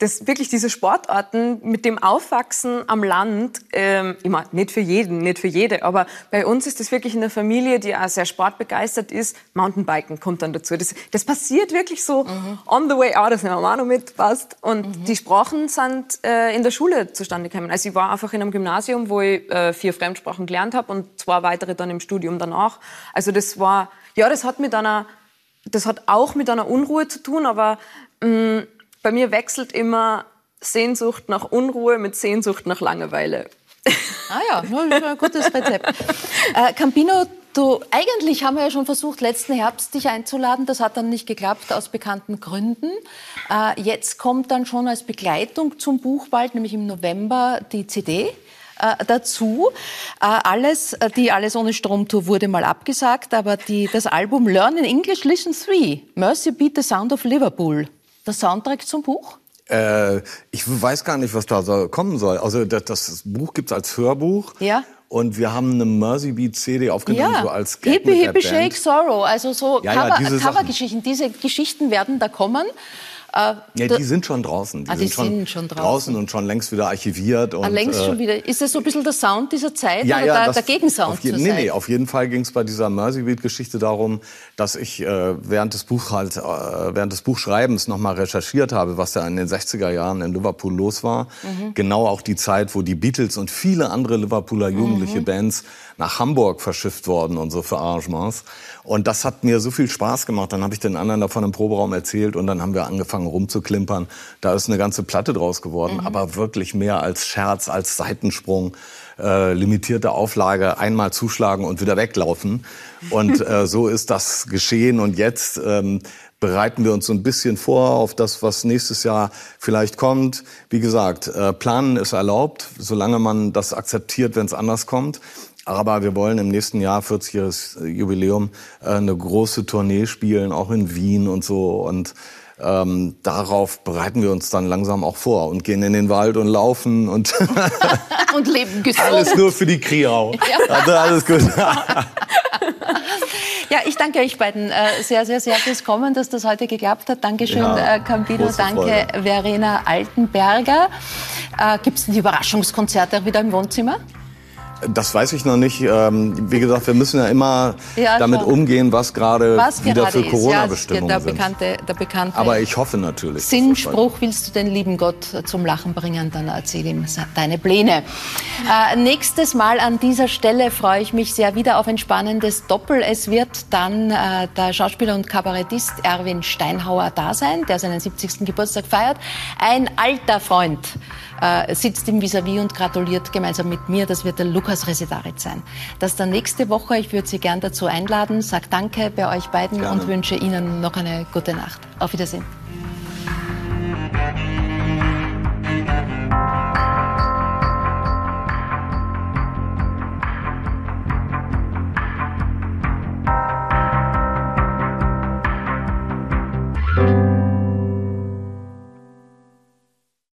das wirklich diese Sportarten mit dem Aufwachsen am Land, ähm, mein, nicht für jeden, nicht für jede, aber bei uns ist das wirklich in der Familie, die auch sehr sportbegeistert ist, Mountainbiken kommt dann dazu. Das, das passiert wirklich so on the way out, das nehmen wir auch noch mit, passt. Und die Sprachen sind äh, in der Schule zustande gekommen. Also ich war einfach in einem Gymnasium, wo ich äh, vier Fremdsprachen gelernt habe und zwei weitere dann im Studium danach. Also das war, ja, das hat mit einer das hat auch mit einer Unruhe zu tun, aber mh, bei mir wechselt immer Sehnsucht nach Unruhe mit Sehnsucht nach Langeweile. Ah ja, ein gutes Rezept. äh, Campino, du, eigentlich haben wir ja schon versucht, letzten Herbst dich einzuladen. Das hat dann nicht geklappt, aus bekannten Gründen. Äh, jetzt kommt dann schon als Begleitung zum Buch bald, nämlich im November, die CD äh, dazu. Äh, alles, äh, die Alles ohne Stromtour wurde mal abgesagt, aber die, das Album Learn in English, Listen 3, Mercy Beat the Sound of Liverpool, der Soundtrack zum Buch? Äh, ich weiß gar nicht, was da so kommen soll. Also das, das Buch gibt's als Hörbuch. Ja. Und wir haben eine Mercy Beat CD aufgenommen, so als Gag Hippie Hippie. Shake Sorrow, also so Ja, ja, Cover, diese Sachen. Covergeschichten. Diese Geschichten werden da kommen. Äh, Ja, die sind schon draußen. Die, Ah, die sind, schon sind schon draußen. draußen und schon längst wieder archiviert. Und, ah, längst äh, schon wieder. Ist das so ein bisschen der Sound dieser Zeit Ja, oder ja, der, der Gegensound auf je, zur nee, Zeit? nee, auf jeden Fall ging es bei dieser Mercy Beat Geschichte darum, dass ich äh, während des Buch halt, äh, während des Buchschreibens nochmal recherchiert habe, was da in den 60er Jahren in Liverpool los war. Mhm. Genau auch die Zeit, wo die Beatles und viele andere Liverpooler jugendliche Mhm. Bands nach Hamburg verschifft worden und so für Arrangements. Und das hat mir so viel Spaß gemacht. Dann habe ich den anderen davon im Proberaum erzählt und dann haben wir angefangen rumzuklimpern. Da ist eine ganze Platte draus geworden, Mhm. aber wirklich mehr als Scherz, als Seitensprung äh, limitierte Auflage einmal zuschlagen und wieder weglaufen. Und äh, so ist das geschehen. Und jetzt ähm, bereiten wir uns so ein bisschen vor auf das, was nächstes Jahr vielleicht kommt. Wie gesagt, äh, planen ist erlaubt, solange man das akzeptiert, wenn es anders kommt. Aber wir wollen im nächsten Jahr, 40-jähriges Jubiläum, äh, eine große Tournee spielen, auch in Wien und so. Und ähm, darauf bereiten wir uns dann langsam auch vor und gehen in den Wald und laufen und Und leben gesund. alles nur für die Kriau. Also alles gut. Ja, ich danke euch beiden äh, sehr, sehr, sehr fürs Kommen, dass das heute geklappt hat. Dankeschön, Ja, äh, Campino. Danke, Freude. Verena Altenberger. Äh, Gibt es denn die Überraschungskonzerte wieder im Wohnzimmer? Das weiß ich noch nicht. Ähm, wie gesagt, wir müssen ja immer Ja, damit schon. umgehen, was gerade Was wieder für. Ja, Corona-Bestimmungen der, sind. bekannte, der bekannte Aber ich hoffe natürlich. Sinnspruch, willst du den lieben Gott zum Lachen bringen, dann erzähl ihm deine Pläne. Äh, nächstes Mal an dieser Stelle freue ich mich sehr wieder auf ein spannendes Doppel. Es wird dann äh, der Schauspieler und Kabarettist Erwin Steinhauer da sein, der seinen 70. Geburtstag feiert. Ein alter Freund äh, sitzt im Vis-a-vis und gratuliert gemeinsam mit mir. Das wird der Lukas Residarit sein. Das ist dann nächste Woche. Ich würde Sie gern dazu einladen. Sag Danke bei euch beiden gerne. und wünsche Ihnen noch eine gute Nacht. Auf Wiedersehen.